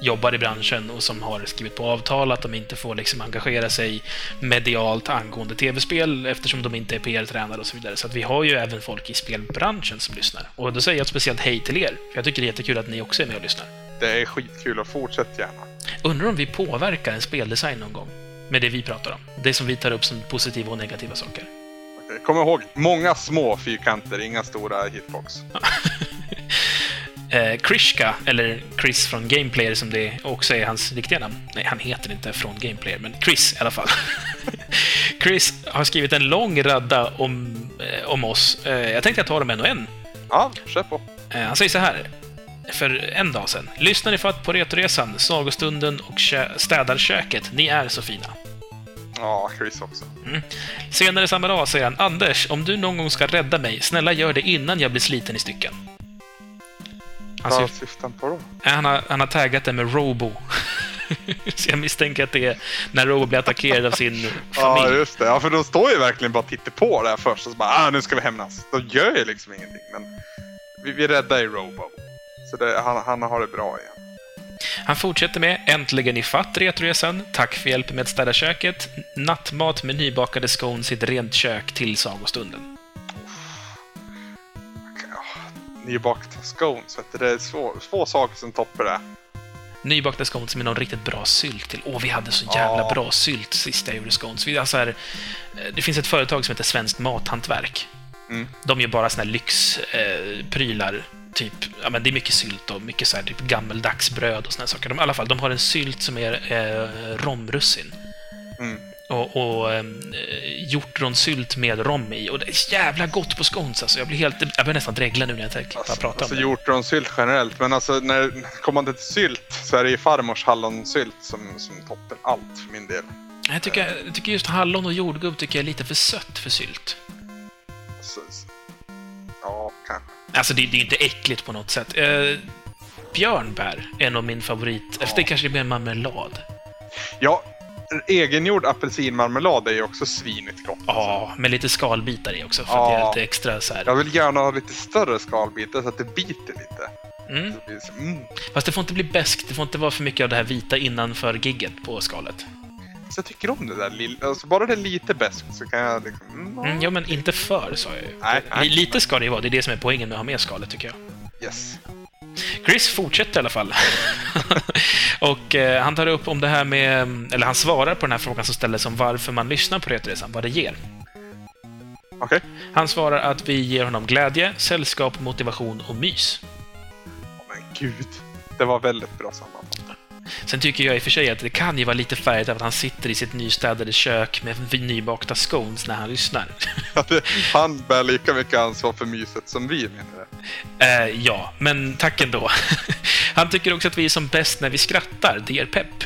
jobbar i branschen och som har skrivit på avtal att de inte får liksom engagera sig medialt angående tv-spel eftersom de inte är PR-tränare och så vidare. Så att vi har ju även folk i spelbranschen som lyssnar. Och då säger jag ett speciellt hej till er, för jag tycker det är jättekul att ni också är med och lyssnar. Det är skitkul och fortsätt gärna. Undrar om vi påverkar en speldesign någon gång? Med det vi pratar om. Det som vi tar upp som positiva och negativa saker. Okej, Kom ihåg, många små fyrkanter, inga stora hitbox. Eh, Krishka, eller Chris från Gameplayer som det också är hans riktiga namn. Nej, han heter inte från Gameplayer, men Chris i alla fall. Chris har skrivit en lång radda om, eh, om oss. Eh, jag tänkte jag tar dem en och en. Ja, kör på. Eh, han säger så här. För en dag sedan. Lyssnar ni fatt på Retoresan, Sagostunden och kö- Städarköket. Ni är så fina. Ja, Chris också. Senare samma dag säger han Anders, om du någon gång ska rädda mig, snälla gör det innan jag blir sliten i stycken. Han, Vad syf- syftar han på då? han, har, han har taggat det med Robo. Så jag misstänker att det är när Robo blir attackerad av sin Ja, familj. just det. Ja, för de står ju verkligen bara och tittar på där först och så bara ah, nu ska vi hämnas. De gör ju liksom ingenting, men vi, vi räddar ju Robo. Så det, han, han har det bra igen. Han fortsätter med Äntligen i fatt Retroresan. Tack för hjälpen med att städa köket. Nattmat med nybakade scones i ett rent kök till sagostunden. Ja, Nybakta scones, vet du. Det är svå, få saker som toppar det. Nybakta scones med någon riktigt bra sylt till. Åh, vi hade så jävla Ja. bra sylt sist jag gjorde scones. Vi har så här, eh, det finns ett företag som heter Svenskt Mathantverk. Mm. De gör bara såna här lyxprylar. Eh. Typ, ja, men det är mycket sylt och mycket så här, typ gammeldags bröd och såna saker. De, I alla fall, de har en sylt som är eh, romrussin. Mm. Och, och eh, hjortronsylt med rom i. Och det är jävla gott på scones alltså. Jag blir helt... Jag blir nästan dregla nu när jag tänker, bara pratar Alltså om det. hjortronsylt generellt, men alltså när kommer man till sylt så är det ju farmors hallonsylt som, som toppar allt för min del. Jag tycker, jag tycker just hallon och jordgubb tycker jag är lite för sött för sylt. Ja, kanske. Alltså, det, det är inte äckligt på något sätt. Eh, björnbär är nog min favorit. Efter det kanske det blir en marmelad. Ja, egengjord apelsinmarmelad är ju också svinigt gott. Ja, med lite skalbitar i också för att det är Ja. lite extra så här. Jag vill gärna ha lite större skalbitar så att det biter lite. Mm. Det så, mm. Fast det får inte bli beskt. Det får inte vara för mycket av det här vita innanför gigget på skalet. Så jag tycker om det där lilla. Alltså bara det är lite bäst så kan jag liksom... Mm, Mm, ja, men inte för, sa jag ju. Nej, nej. Li- Lite ska det vara. det är det som är poängen med att ha med skalet, tycker jag. Yes. Chris fortsätter i alla fall. och eh, han tar upp om det här med, eller han svarar på den här frågan som ställdes om varför man lyssnar på Retroresan, vad det ger. Okej. Han svarar att vi ger honom glädje, sällskap, motivation och mys. Åh, Men gud. Det var väldigt bra sammanfattat. Sen tycker jag i och för sig att det kan ju vara lite färgat av att han sitter i sitt nystädade kök med nybakta scones när han lyssnar. Det- Han bär lika mycket ansvar för myset som vi menar det. eh, ja, men tack ändå. han tycker också att vi är som bäst när vi skrattar, det ger pepp.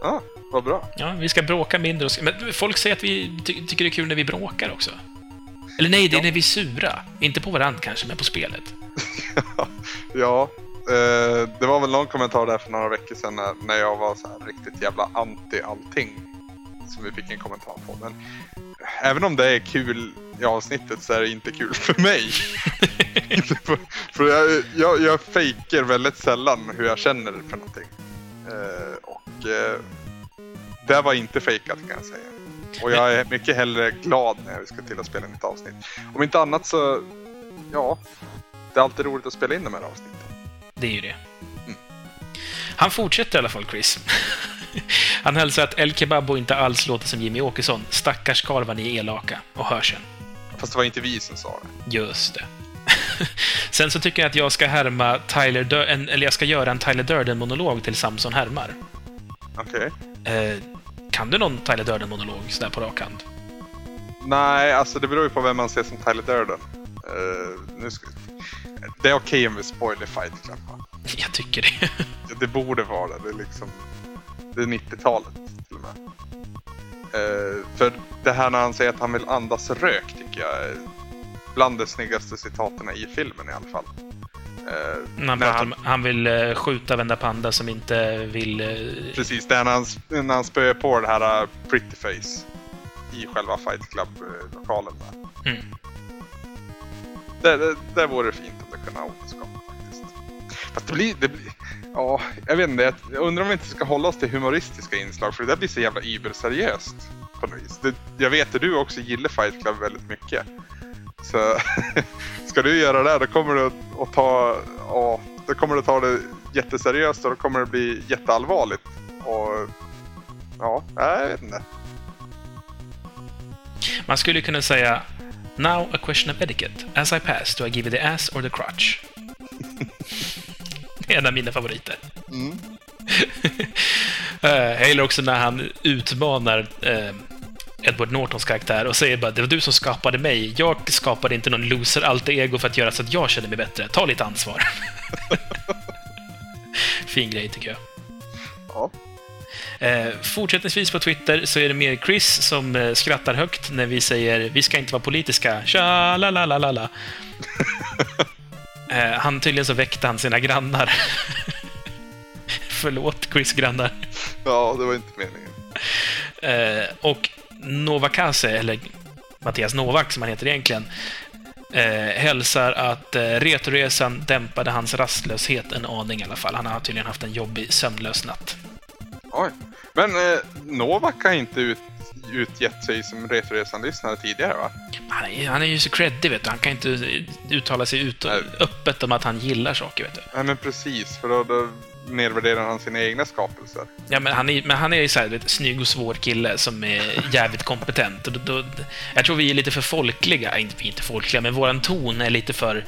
Ja, vad bra. Ja, vi ska bråka mindre. Och men folk säger att vi ty- tycker det är kul när vi bråkar också. Eller nej, det är när vi är sura. Inte på varandra kanske, men på spelet. Ja, eh, det var väl någon kommentar där för några veckor sedan när, när jag var så här riktigt jävla anti allting. Som vi fick en kommentar på. Men även om det är kul i avsnittet så är det inte kul för mig. För jag, jag, jag fejker väldigt sällan hur jag känner för någonting. Eh, och eh, det var inte fejkat kan jag säga. Och jag är mycket hellre glad när vi ska till att spela in ett avsnitt. Om inte annat så, ja. Det är alltid roligt att spela in de här avsnitten. Det är ju det. Han fortsätter i alla fall, Chris. Han hälsar att El Kebabo inte alls låter som Jimmy Åkesson. Stackars karl vad ni är elaka. Och hörs sen. Fast det var inte vi som sa det. Just det. Sen så tycker jag att jag ska härma Tyler Dur- en, eller jag ska göra en Tyler Durden-monolog till Samson härmar. Okej. Eh, kan du någon Tyler Durden-monolog sådär på rak hand? Nej, alltså det beror ju på vem man ser som Tyler Durden. Eh, nu ska... Det är okej om vi spoiler Fight Club va? Jag tycker det. Det borde vara det. Det är liksom... Det är 90-talet till och med. Eh, för det här när han säger att han vill andas rök tycker jag är bland de snyggaste citaten i filmen i alla fall. Eh, När han, när han- om, han vill eh, skjuta Vända Panda som inte vill... eh, Precis, det är när han, när han spöar på det här uh, pretty face i själva Fight Club-lokalen. där. Mm. Det, det, det vore fint om återskapa faktiskt. Fast det blir, det blir... Ja, jag vet inte. Jag undrar om vi inte ska hålla oss till humoristiska inslag för det där blir så jävla überseriöst på något vis. Det, jag vet att du också gillar Fight Club väldigt mycket. Så ska du göra det, här, då kommer du att ta... Ja, då kommer du att ta det jätteseriöst och då kommer det bli jätteallvarligt. Och... Ja, jag vet inte. Man skulle kunna säga Now a question of etiquette. As I pass, do I give you the ass or the crotch? det är en av mina favoriter. Eh, jag gillar också när han utmanar eh, Edward Nortons karaktär och säger bara det var du som skapade mig. Jag skapade inte någon loser alter ego för att göra så att jag känner mig bättre. Ta lite ansvar. fin grej, tycker jag. Ja. Eh, fortsättningsvis på Twitter så är det mer Chris som eh, skrattar högt när vi säger vi ska inte vara politiska. Tja, la, la, la, la, la. eh, han tydligen så väckte han sina grannar. Förlåt, Chris grannar. ja, det var inte meningen. Eh, och Novakase, eller Mattias Novak som han heter egentligen, eh, hälsar att eh, Retoresan dämpade hans rastlöshet en aning i alla fall. Han har tydligen haft en jobbig sömnlös natt. Oj. Men eh, Novak har inte ut, utgett sig som Retoresan-lyssnare tidigare va? Han är, han är ju så creddig, vet du. Han kan inte uttala sig ut, Nej. öppet om att han gillar saker, vet du. Nej men precis, för då, då nedvärderar han sina egna skapelser. Ja, men han är, men han är ju så här, du, snygg och svår kille som är jävligt kompetent. Och då, då, jag tror vi är lite för folkliga. Inte, inte folkliga, men våran ton är lite för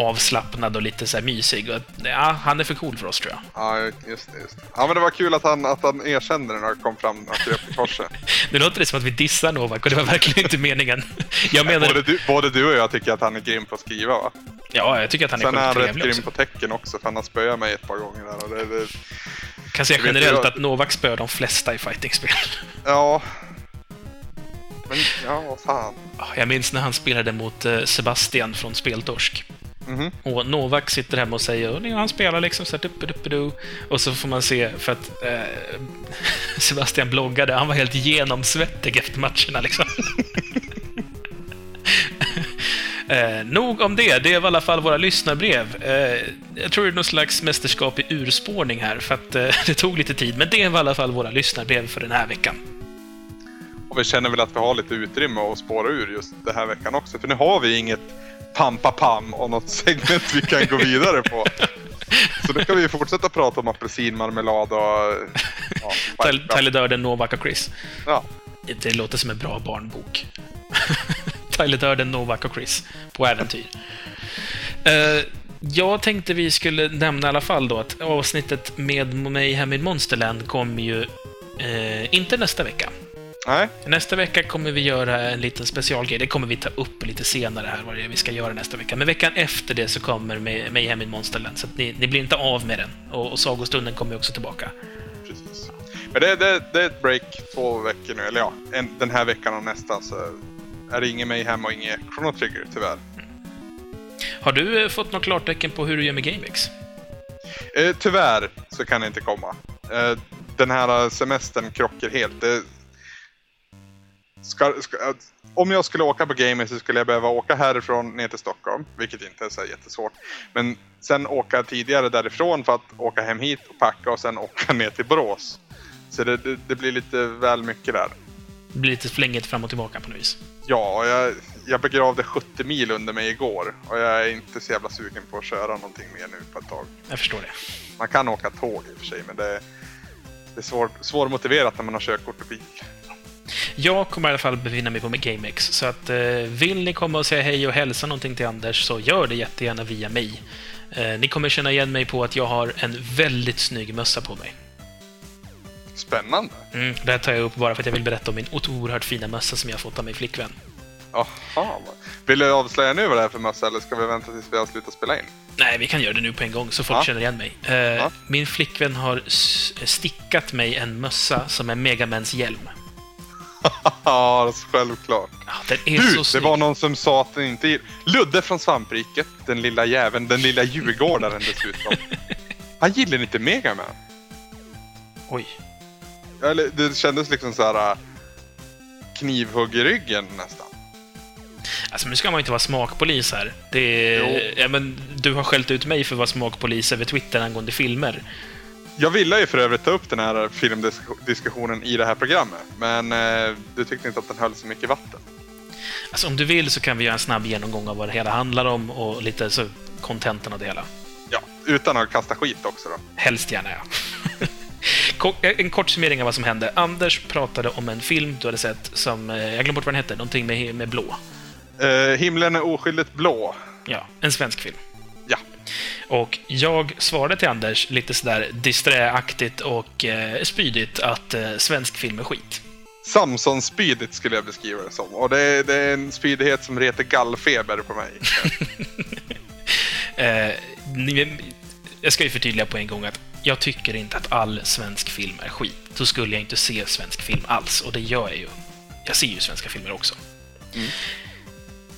avslappnad och lite så här mysig. Och, ja, han är för cool för oss, tror jag. Ja, just det. Just det. Ja men det var kul att han, att han erkände när det kom fram att det på korset. Nu låter det som att vi dissar Novak och det var verkligen inte meningen. Jag menar... både, du, både du och jag tycker att han är grym på att skriva va? Ja, jag tycker att han är Sen är han rätt grym också. på tecken också för han har spöat mig ett par gånger där. Och det, det, Kan säga Jag generellt jag- att Novak spöar de flesta i fightingspel. ja. Men ja, vad fan. Jag minns när han spelade mot eh, Sebastian från Speltorsk. Mhm. Och Novak sitter hemma och säger och han spelar liksom så här duppiduppidoo. Och så får man se, för att eh, Sebastian bloggade, han var helt genomsvettig efter matcherna liksom. Eh, nog om det. Det var i alla fall våra lyssnarbrev. Eh, jag tror det är någon slags mästerskap i urspårning här, för att eh, det tog lite tid. Men det var i alla fall våra lyssnarbrev för den här veckan. Och vi känner väl att vi har lite utrymme att spåra ur just den här veckan också. För nu har vi inget pam-pa-pam och något segment vi kan gå vidare på. Så nu kan vi fortsätta prata om apelsinmarmelad och... Ja, Tyler Durden, Novak och Chris. ja. Det låter som en bra barnbok. Tyler Durden, Novak och Chris på äventyr. Eh, jag tänkte vi skulle nämna i alla fall då att avsnittet med mig hem i Monsterland kommer ju eh, inte nästa vecka. Nej, Nästa vecka kommer vi göra en liten specialgrej. Det kommer vi ta upp lite senare här, vad det är vi ska göra nästa vecka. Men veckan efter det så kommer mig, mig hem i Monsterland, så att ni, ni blir inte av med den. Och, och Sagostunden kommer också tillbaka. precis. Men det, det, det är ett break två veckor nu. Eller ja, en, den här veckan och nästa så är det ingen mig hem och inget Chrono Trigger tyvärr. Har du eh, fått något klartecken på hur du gör med GameX? Eh, tyvärr så kan det inte komma. Eh, den här semestern krockar helt. Det, ska, ska, om jag skulle åka på Gamer så skulle jag behöva åka härifrån ner till Stockholm, vilket inte är så jättesvårt. Men sen åka tidigare därifrån för att åka hem hit och packa och sen åka ner till Borås. Så det, det, det blir lite väl mycket där. Det blir lite flänget fram och tillbaka på något vis. Ja, jag, jag begravde 70 mil under mig igår och jag är inte så jävla sugen på att köra någonting mer nu på ett tag. Jag förstår det. Man kan åka tåg i och för sig, men det, det är svår, svårmotiverat när man har körkort och bil. Jag kommer i alla fall befinna mig på GameX, så att eh, vill ni komma och säga hej och hälsa någonting till Anders så gör det jättegärna via mig. Eh, ni kommer känna igen mig på att jag har en väldigt snygg mössa på mig. Spännande. Mm, det här tar jag upp bara för att jag vill berätta om min oerhört fina mössa som jag fått av min flickvän. Jaha. Vill du avslöja nu vad det är för mössa eller ska vi vänta tills vi har slutat spela in? Nej, vi kan göra det nu på en gång så folk Ja. känner igen mig. Eh, Ja. Min flickvän har stickat mig en mössa som är Megamans hjälm. Ja, är självklart. Ja, den är Du, så det var någon som sa att den inte gill- Ludde från Svampriket, den lilla jäveln, den lilla djurgårdaren dessutom. Han gillar inte Megaman. Oj. Eller det kändes liksom så här äh, knivhugg i ryggen nästan. Alltså, nu ska man ju inte vara smakpolis här. Det är, ja, men, du har skällt ut mig för att vara smakpolis över Twitter angående filmer. Jag ville ju för övrigt ta upp den här filmdiskussionen i det här programmet, men eh, du tyckte inte att den höll så mycket vatten. Alltså, om du vill så kan vi göra en snabb genomgång av vad det hela handlar om och lite så kontenten av det hela. Ja, utan att kasta skit också då. Helst gärna, ja. Ko- en kort summering av vad som hände. Anders pratade om en film du hade sett som... eh, Jag glömde bort vad den hette. Någonting med, med blå. Eh, himlen är oskyldigt blå. Ja, en svensk film. Och jag svarade till Anders lite sådär disträaktigt och eh, spydigt att eh, svensk film är skit. Samson-spydigt skulle jag beskriva det som. Och det är, det är en spydighet som reter gallfeber på mig. Eh, ni, jag ska ju förtydliga på en gång att jag tycker inte att all svensk film är skit. Då skulle jag inte se svensk film alls, och det gör jag ju. Jag ser ju svenska filmer också.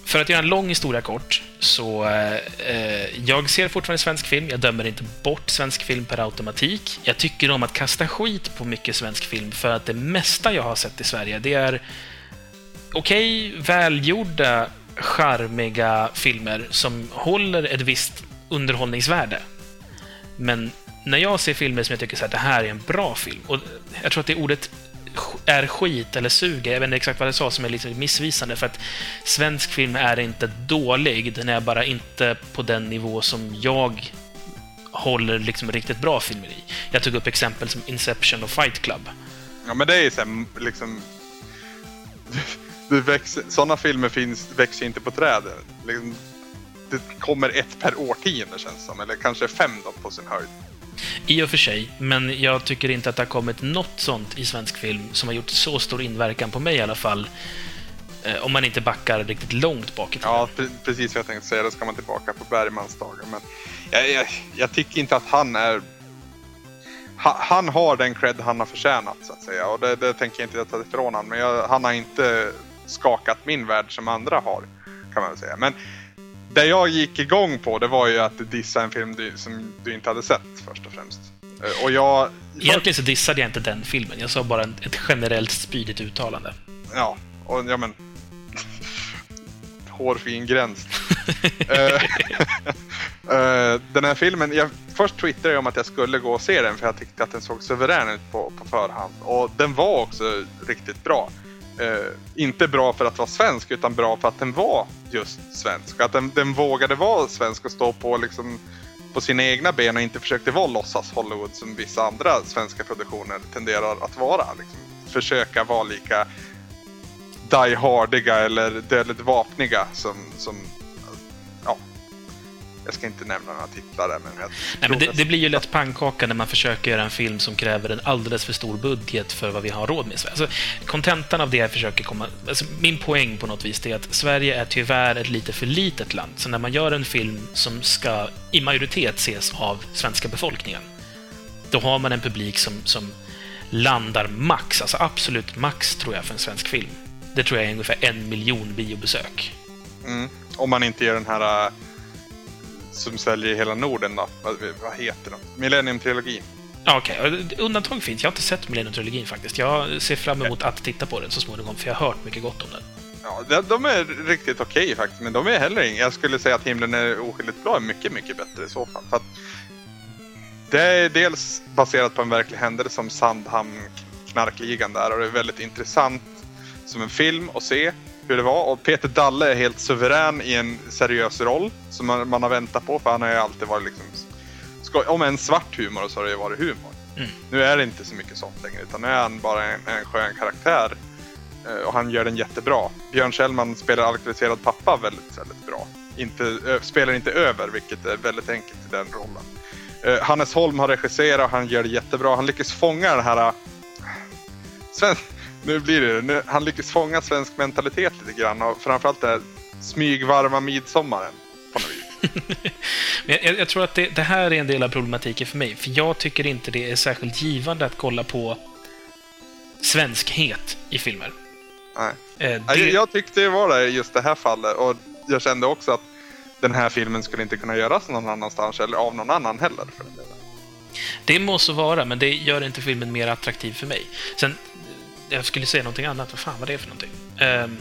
För att göra en lång historia kort, så... Eh, jag ser fortfarande svensk film. Jag dömer inte bort svensk film per automatik. Jag tycker om att kasta skit på mycket svensk film, för att det mesta jag har sett i Sverige, det är okej, välgjorda, charmiga filmer som håller ett visst underhållningsvärde. Men när jag ser filmer som jag tycker så här, det här är en bra film, och jag tror att det ordet är skit eller suger, jag vet inte exakt vad det sa som är lite missvisande, för att svensk film är inte dålig, den är bara inte på den nivå som jag håller liksom riktigt bra filmer i. Jag tog upp exempel som Inception och Fight Club. Ja, men det är ju såhär liksom... Det växer, sådana filmer finns, växer inte på träd. Liksom, det kommer ett per årtionde känns det som, eller kanske fem då på sin höjd. I och för sig, men jag tycker inte att det har kommit något sånt i svensk film som har gjort så stor inverkan på mig i alla fall. Eh, om man inte backar riktigt långt bak i tiden. Ja, precis vad jag tänkte säga. Då ska man tillbaka på Bergmans dagar. Men jag, jag, jag tycker inte att han är... Ha, han har den cred han har förtjänat, så att säga. Och det, det tänker jag inte ta ifrån honom. Men jag, han har inte skakat min värld som andra har, kan man väl säga. Men det jag gick igång på, det var ju att dissa en film du, som du inte hade sett, först och främst. Eh, Och jag... Egentligen så dissade jag inte den filmen, jag sa bara en, ett generellt spydigt uttalande. Ja, och ja men... Hårfin gräns. Eh, eh, den här filmen, jag, först twittrade jag om att jag skulle gå och se den för jag tyckte att den såg suverän ut på, på förhand. Och den var också riktigt bra. Eh, inte bra för att vara svensk utan bra för att den var just svensk. Att den, den vågade vara svensk och stå på liksom på sina egna ben och inte försökte vara låtsas Hollywood som vissa andra svenska produktioner tenderar att vara. Liksom. Försöka vara lika Die Hardiga eller dödligt vapniga som, som. Jag ska inte nämna några titlar där, men jag Nej, men det, det blir ju lätt pannkaka när man försöker göra en film som kräver en alldeles för stor budget för vad vi har råd med. Alltså, kontentan av det jag försöker komma... Alltså, min poäng på något vis är att Sverige är tyvärr ett lite för litet land. Så när man gör en film som ska i majoritet ses av svenska befolkningen, då har man en publik som, som landar max, alltså absolut max tror jag för en svensk film. Det tror jag är ungefär en miljon biobesök. Mm. Om man inte gör den här äh, som säljer i hela Norden då. Vad, vad heter den? Millennium-trilogin. Okej, undantag finns. Jag har inte sett Millennium-trilogin faktiskt. Jag ser fram emot att titta på den så småningom, för jag har hört mycket gott om den. Ja, de, de är riktigt okej faktiskt, men de är heller inga... Jag skulle säga att himlen är oskyldigt bra är mycket, mycket bättre i så fall. För att det är dels baserat på en verklig händelse som Sandhamn knarkligan där och det är väldigt intressant som en film att se hur det var. Och Peter Dalle är helt suverän i en seriös roll som man, man har väntat på för han har ju alltid varit liksom... Ska, om en svart humor så har det ju varit humor. Mm. Nu är det inte så mycket sånt längre utan nu är han bara en, en skön karaktär. Eh, Och han gör den jättebra. Björn Kjellman spelar alkoholiserad pappa väldigt, väldigt bra. Inte, spelar inte över, vilket är väldigt enkelt i den rollen. Eh, Hannes Holm har regisserat och han gör det jättebra. Han lyckas fånga den här... äh, Sven, nu blir det nu, Han lyckas fånga svensk mentalitet lite grann och framförallt det här smygvarma midsommaren. På något vis. Jag, jag tror att det, det här är en del av problematiken för mig, för jag tycker inte det är särskilt givande att kolla på svenskhet i filmer. Nej. Eh, det, Jag, jag tyckte det var det just det här fallet och jag kände också att den här filmen skulle inte kunna göras någon annanstans eller av någon annan heller. För delen. det må så vara, men det gör inte filmen mer attraktiv för mig. Sen, jag skulle säga någonting annat. Vad fan var det för någonting? Um,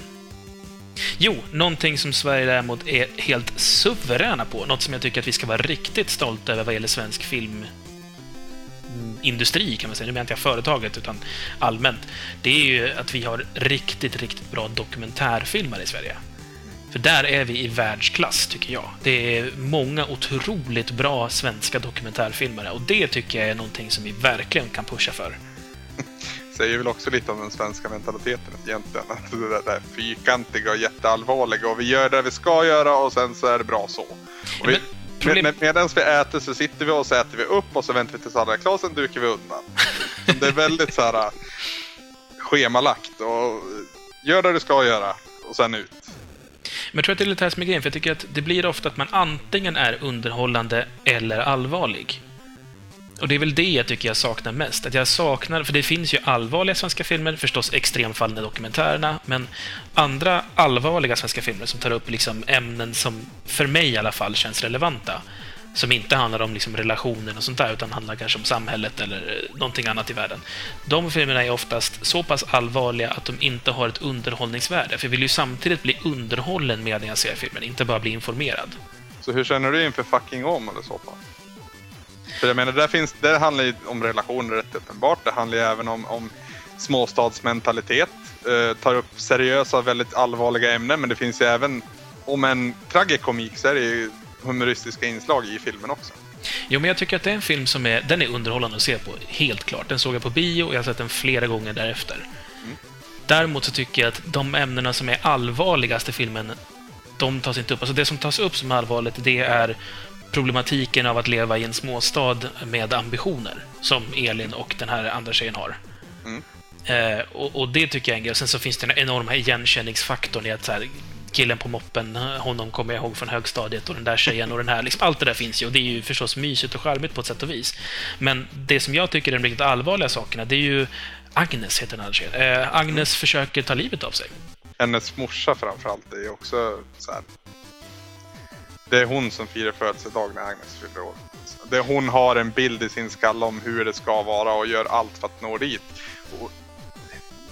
jo, någonting som Sverige däremot är helt suveräna på, något som jag tycker att vi ska vara riktigt stolta över vad gäller svensk filmindustri, kan man säga, nu menar inte jag företaget utan allmänt, det är ju att vi har riktigt, riktigt bra dokumentärfilmare i Sverige. För där är vi i världsklass, tycker jag. Det är många otroligt bra svenska dokumentärfilmare och det tycker jag är någonting som vi verkligen kan pusha för. Säger väl också lite om den svenska mentaliteten egentligen. Att Det där, där fyrkantiga och jätteallvarliga och vi gör det vi ska göra och sen så är det bra så. Och vi, problem- med, medan vi äter så sitter vi och så äter vi upp och så väntar vi tills alla är klara, sen dukar vi undan. Det är väldigt så här äh, schemalagt och gör det du ska göra och sen ut. Men jag tror att det är lite här som är grejen, för jag tycker att det blir ofta att man antingen är underhållande eller allvarlig. Och det är väl det jag tycker jag saknar mest. Att jag saknar, för det finns ju allvarliga svenska filmer, förstås extremfallen i dokumentärerna, men andra allvarliga svenska filmer som tar upp liksom ämnen som, för mig i alla fall, känns relevanta. Som inte handlar om liksom relationer och sånt där, utan handlar kanske om samhället eller eh, någonting annat i världen. De filmerna är oftast så pass allvarliga att de inte har ett underhållningsvärde. För jag vill ju samtidigt bli underhållen medan jag ser filmen, inte bara bli informerad. Så hur känner du inför fucking om eller så Pass? För jag menar, där, finns, där handlar ju om relationer rätt uppenbart. Det handlar ju även om, om småstadsmentalitet. Eh, tar upp seriösa, väldigt allvarliga ämnen. Men det finns ju även, om en tragikomik, så är det ju humoristiska inslag i filmen också. Jo, men jag tycker att det är en film som är, den är underhållande att se på, helt klart. Den såg jag på bio och jag har sett den flera gånger därefter. Däremot så tycker jag att de ämnena som är allvarligast i filmen, de tas inte upp. Alltså det som tas upp som allvarligt, det är problematiken av att leva i en småstad med ambitioner, som Elin och den här andra tjejen har. Mm. Eh, och, och det tycker jag är en grej. Sen så finns det den enorma igenkänningsfaktorn i att så här, killen på moppen, honom kommer jag ihåg från högstadiet och den där tjejen och den här. Liksom, allt det där finns ju och det är ju förstås mysigt och charmigt på ett sätt och vis. Men det som jag tycker är de riktigt allvarliga sakerna, det är ju Agnes heter den andra tjejen. Eh, Agnes försöker ta livet av sig. Hennes morsa framförallt är ju också så här. Det är hon som firar födelsedag när Agnes fyller år. Det hon har en bild i sin skalle om hur det ska vara och gör allt för att nå dit. Och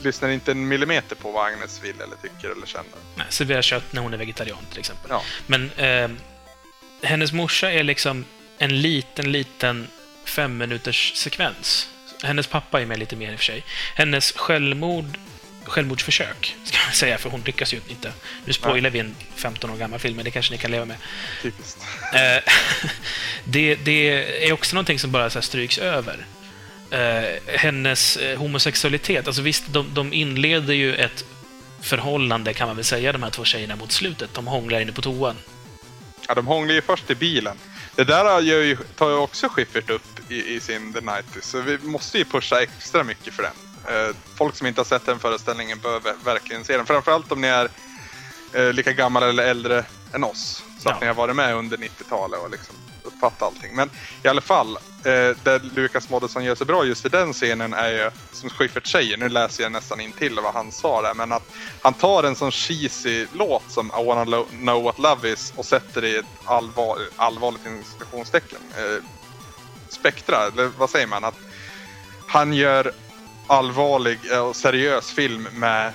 lyssnar inte en millimeter på vad Agnes vill eller tycker eller känner. Nej, serverar kött när hon är vegetarian till exempel. Ja. Men eh, hennes morsa är liksom en liten, liten fem sekvens. Hennes pappa är med lite mer i och för sig. Hennes självmord, självmordsförsök, ska man säga, för hon lyckas ju inte. Nu spoilar vi en 15 år gammal film, men det kanske ni kan leva med. Typiskt. Eh, det, det är också någonting som bara så stryks över. Eh, hennes eh, homosexualitet, alltså visst, de, de inleder ju ett förhållande, kan man väl säga, de här två tjejerna mot slutet. De hånglar inne på toan. Ja, de hånglar ju först i bilen. Det där ju, tar ju också Schyffert upp i, i sin The Nighties, så vi måste ju pusha extra mycket för den. Eh, folk som inte har sett den föreställningen bör ver- verkligen se den. Framförallt om ni är eh, lika gamla eller äldre än oss. Så att Ja. ni har varit med under 90-talet och liksom uppfattat allting. Men i alla fall, eh, där Lukas Moodysson gör sig bra just i den scenen är ju, som Schyffert säger, nu läser jag nästan in till vad han sa där, men att han tar en sån cheesy låt som I wanna lo- know what love is och sätter det i ett allvar, allvarligt institutionstecken. Eh, spektra, eller vad säger man? Att han gör allvarlig eh, och seriös film med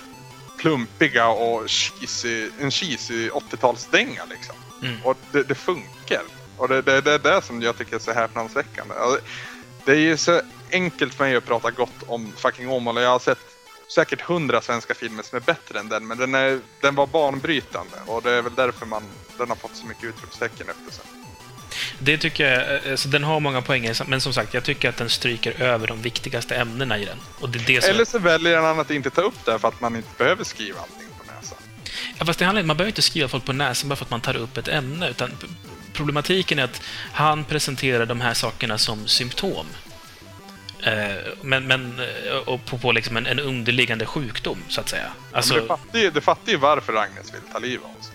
plumpiga och cheesy, en cheesy 80-talsdänga liksom. Mm. Och det, det funkar. Och det, det, det är det som jag tycker är så häpnadsväckande. Och Det är ju så enkelt för mig att prata gott om fucking Åmål och jag har sett säkert hundra svenska filmer som är bättre än den men den, är, den var banbrytande och det är väl därför man, den har fått så mycket utropstecken efter sig. Det tycker jag, alltså den har många poänger, men som sagt, jag tycker att den stryker över de viktigaste ämnena i den. Och det är det som... Eller så väljer han att inte ta upp det för att man inte behöver skriva allting på näsan. Ja, fast det handlar, man behöver inte skriva folk på näsan bara för att man tar upp ett ämne, utan problematiken är att han presenterar de här sakerna som symptom. Eh, men, men, och på, på liksom en, en underliggande sjukdom, så att säga. Alltså, ju, du fattar ju varför Agnes vill ta livet av sig.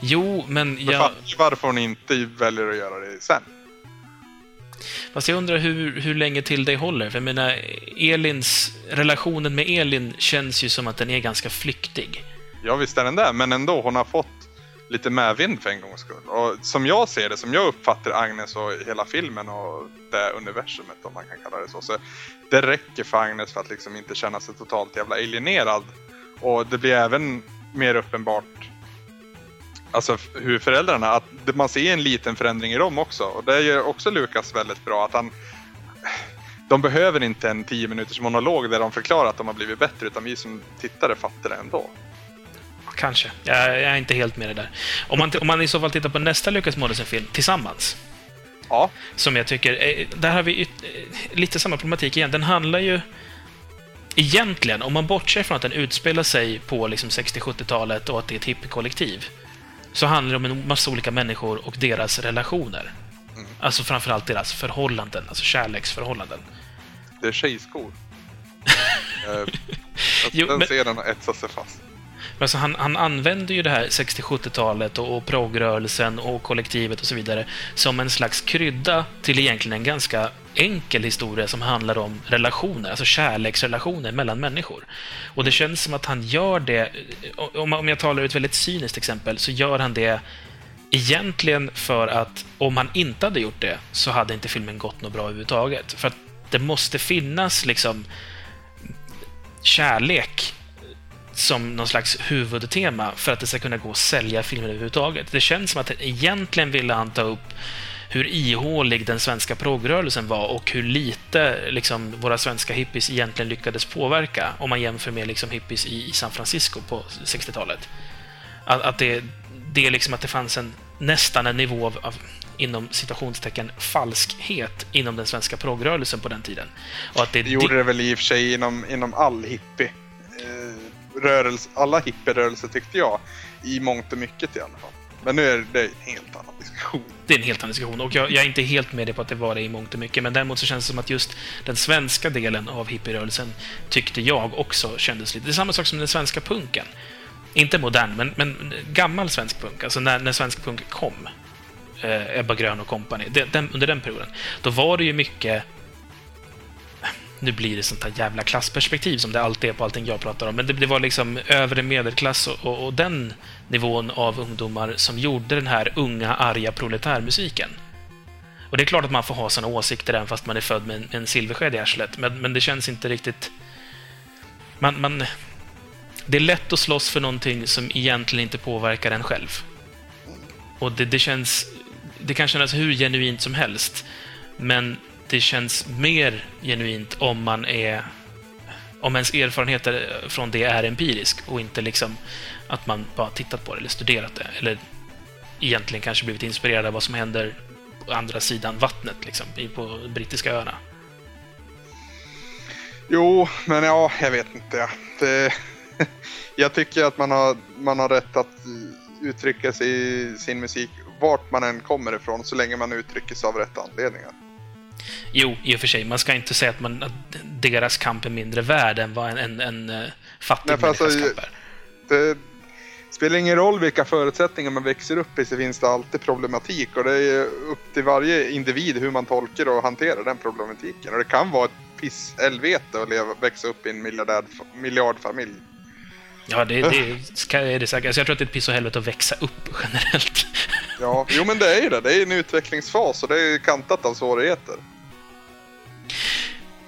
Jo, men jag... ju varför hon inte väljer att göra det sen. Fast jag undrar hur, hur länge till det håller. För jag menar, Elins... Relationen med Elin känns ju som att den är ganska flyktig. Ja visst är den där, men ändå hon har fått lite medvind för en gångs skull. Och som jag ser det, som jag uppfattar Agnes och hela filmen och det universumet om man kan kalla det så. så det räcker för Agnes för att liksom inte känna sig totalt jävla alienerad. Och det blir även mer uppenbart Alltså hur föräldrarna, att man ser en liten förändring i dem också. Och det gör också Lukas väldigt bra. Att han, de behöver inte en 10 minuters monolog där de förklarar att de har blivit bättre. Utan vi som tittare fattar det ändå. Kanske. Jag, är inte helt med det där. Om man, om man i så fall tittar på nästa Lucas Moodysson-film, Tillsammans, Ja, som jag tycker... eh, Där har vi eh, lite samma problematik igen. Den handlar ju... Egentligen, om man bortser från att den utspelar sig på liksom 60-70-talet och att det är ett hippiekollektiv, så handlar det om en massa olika människor och deras relationer. Alltså framförallt deras förhållanden, alltså kärleksförhållanden. det är tjejskor. Eh, Jo, den men- scenen har etsat sig fast. Men Alltså han, han använder ju det här 60-70-talet och, och progrörelsen och kollektivet och så vidare som en slags krydda till egentligen en ganska enkel historia som handlar om relationer, alltså kärleksrelationer mellan människor. Och det känns som att han gör det, om, jag talar ur ett väldigt cyniskt exempel, så gör han det egentligen för att om han inte hade gjort det så hade inte filmen gått något bra överhuvudtaget. För att det måste finnas liksom kärlek som någon slags huvudtema för att det ska kunna gå att sälja filmen överhuvudtaget. Det känns som att egentligen ville han ta upp hur ihålig den svenska progrörelsen var och hur lite liksom, våra svenska hippies egentligen lyckades påverka om man jämför med liksom, hippies i, San Francisco på 60-talet. Att, att det, det är liksom att det fanns en nästan en nivå av, av inom citationstecken falskhet inom den svenska progrörelsen på den tiden. Och att det, Det gjorde det väl i och för sig inom, inom all hippie eh, rörelse, alla hippierörelser tyckte jag. I mångt och mycket i alla fall. Men nu är det en helt annan diskussion. det är en helt annan diskussion. Och jag, jag är inte helt med dig på att det var det i mångt och mycket, men däremot så känns det som att just den svenska delen av hippierörelsen tyckte jag också kändes lite... Det är samma sak som den svenska punken. Inte modern, men, men gammal svensk punk. Alltså när, när svensk punk kom. Eh, Ebba Grön och kompani. Den, under den perioden. Då var det ju mycket... Nu blir det sånt här jävla klassperspektiv som det alltid är på allting jag pratar om. Men det, det var liksom övre medelklass och, och, och den nivån av ungdomar som gjorde den här unga, arga proletärmusiken. Och det är klart att man får ha såna åsikter även fast man är född med en, en silversked i arslet, men, men det känns inte riktigt... Man, man... Det är lätt att slåss för någonting som egentligen inte påverkar en själv. Och det, det känns... Det kan kännas hur genuint som helst, men det känns mer genuint om man är... Om ens erfarenheter från det är empirisk och inte liksom att man bara tittat på det eller studerat det. Eller egentligen kanske blivit inspirerad av vad som händer på andra sidan vattnet, liksom, på brittiska öarna. Jo, men ja, jag vet inte. Det, jag tycker att man har, man har rätt att uttrycka sig i sin musik vart man än kommer ifrån så länge man uttrycker sig av rätt anledningar. Jo, i och för sig. Man ska inte säga att, man, att deras kamp är mindre värd än vad en, en, en eh, fattig Nej, människas alltså, kamp är. Det spelar ingen roll vilka förutsättningar man växer upp i så finns det alltid problematik och det är upp till varje individ hur man tolkar och hanterar den problematiken. Och det kan vara ett piss-helvete att leva, växa upp i en miljardfamilj. Ja, det, det är det säkert. Alltså, jag tror att det är ett piss och helvete att växa upp generellt. Ja, jo men det är ju det. Det är en utvecklingsfas och det är kantat av svårigheter.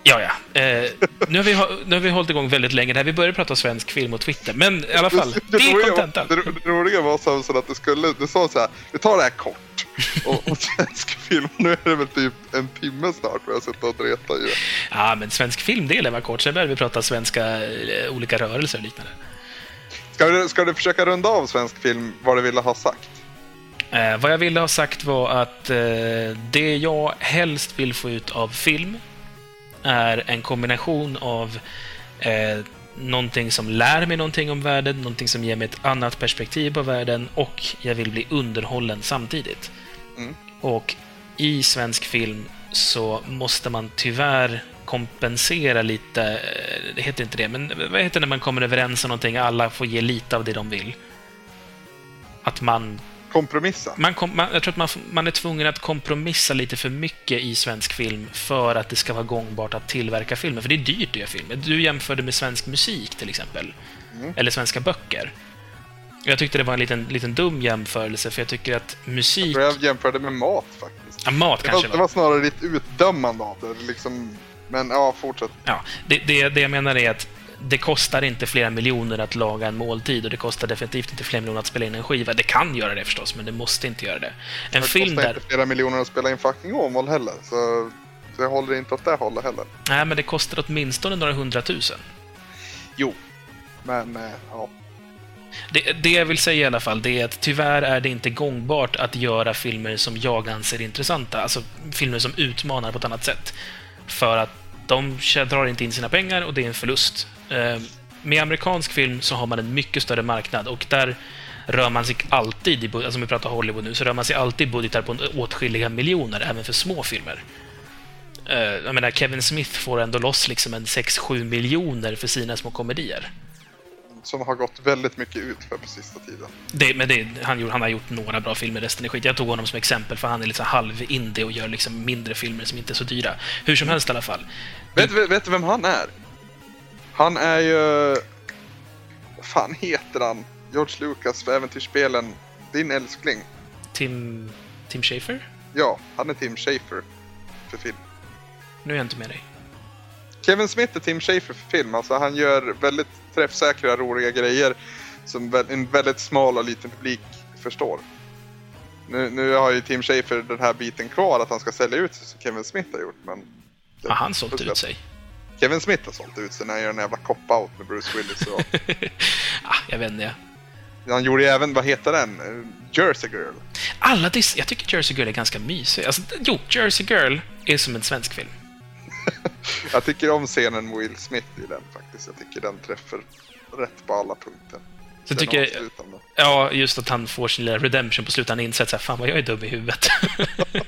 Ja, ja. Eh, nu, har vi, nu har vi hållit igång väldigt länge där. Vi började prata svensk film och Twitter, men i alla fall, det är roliga var- kontentan. Det, det roliga var Samson att du skulle, du sa så här, vi tar det här kort. Och, och svensk film, nu är det väl typ en timme snart vi har suttit och dretat i det. Ja, men svensk filmdelen var kort. Sen började vi prata svenska eh, olika rörelser och liknande. Ska du, ska du försöka runda av svensk film vad du ville ha sagt? Eh, vad jag ville ha sagt var att eh, det jag helst vill få ut av film är en kombination av eh, någonting som lär mig någonting om världen, någonting som ger mig ett annat perspektiv på världen och jag vill bli underhållen samtidigt. Mm. Och i svensk film så måste man tyvärr kompensera lite, eh, det heter inte det, men vad heter det när man kommer överens om någonting, alla får ge lite av det de vill? Att man Kompromissa? man, kom, man, jag tror att man, man är tvungen att kompromissa lite för mycket i svensk film för att det ska vara gångbart att tillverka filmer. För det är dyrt att göra filmer. Du jämförde med svensk musik till exempel. Mm. Eller svenska böcker. Jag tyckte det var en liten, liten dum jämförelse, för jag tycker att musik... Jag jämförde med mat faktiskt. Ja, mat Det var, kanske det var snarare lite utdömande av det. Liksom, men ja, fortsätt. Ja, det, det, det jag menar är att det kostar inte flera miljoner att laga en måltid och det kostar definitivt inte flera miljoner att spela in en skiva. Det kan göra det förstås, men det måste inte göra det. En Det film kostar där... inte flera miljoner att spela in fucking Åmål heller. Så, så jag håller inte åt det hållet heller. Nej, men det kostar åtminstone några hundratusen. Jo. Men eh, ja. Det, det jag vill säga i alla fall, det är att tyvärr är det inte gångbart att göra filmer som jag anser intressanta. Alltså filmer som utmanar på ett annat sätt. För att de drar inte in sina pengar och det är en förlust. Eh, med amerikansk film så har man en mycket större marknad och där rör man sig alltid, i, alltså om vi pratar Hollywood nu, så rör man sig alltid i budgetar på åtskilliga miljoner, även för små filmer. Eh, jag menar, Kevin Smith får ändå loss liksom en 6-7 miljoner för sina små komedier. Som har gått väldigt mycket ut för på sista tiden. Det, men det, han, gjorde, han har gjort några bra filmer, resten är skit. Jag tog honom som exempel för han är lite halv-indie och gör liksom mindre filmer som inte är så dyra. Hur som helst i alla fall. Vet du vem han är? Han är ju... Vad fan heter han? George Lucas för Äventyrsspelen. Din älskling. Tim, Tim Schafer? Ja, han är Tim Schafer för film. Nu är jag inte med dig. Kevin Smith är Tim Schafer för film. Alltså han gör väldigt träffsäkra, roliga grejer som en väldigt smal och liten publik förstår. Nu, nu har ju Tim Schafer den här biten kvar att han ska sälja ut sig som Kevin Smith har gjort. Men Har han sålt ut sig? Kevin Smith har sålt ut sig när han gör en jävla cop-out med Bruce Willis. Och ah, jag vet inte. han gjorde ju även, vad heter den? Jersey Girl. Alla dis- Jag tycker Jersey Girl är ganska mysig. Alltså, jo, Jersey Girl är som en svensk film. Jag tycker om scenen med Will Smith i den faktiskt. Jag tycker den träffar rätt på alla punkter. Så Den tycker, avslutande. ja, just att han får sin lilla redemption på slutet. Han inser att så här, fan vad jag är dum i huvudet.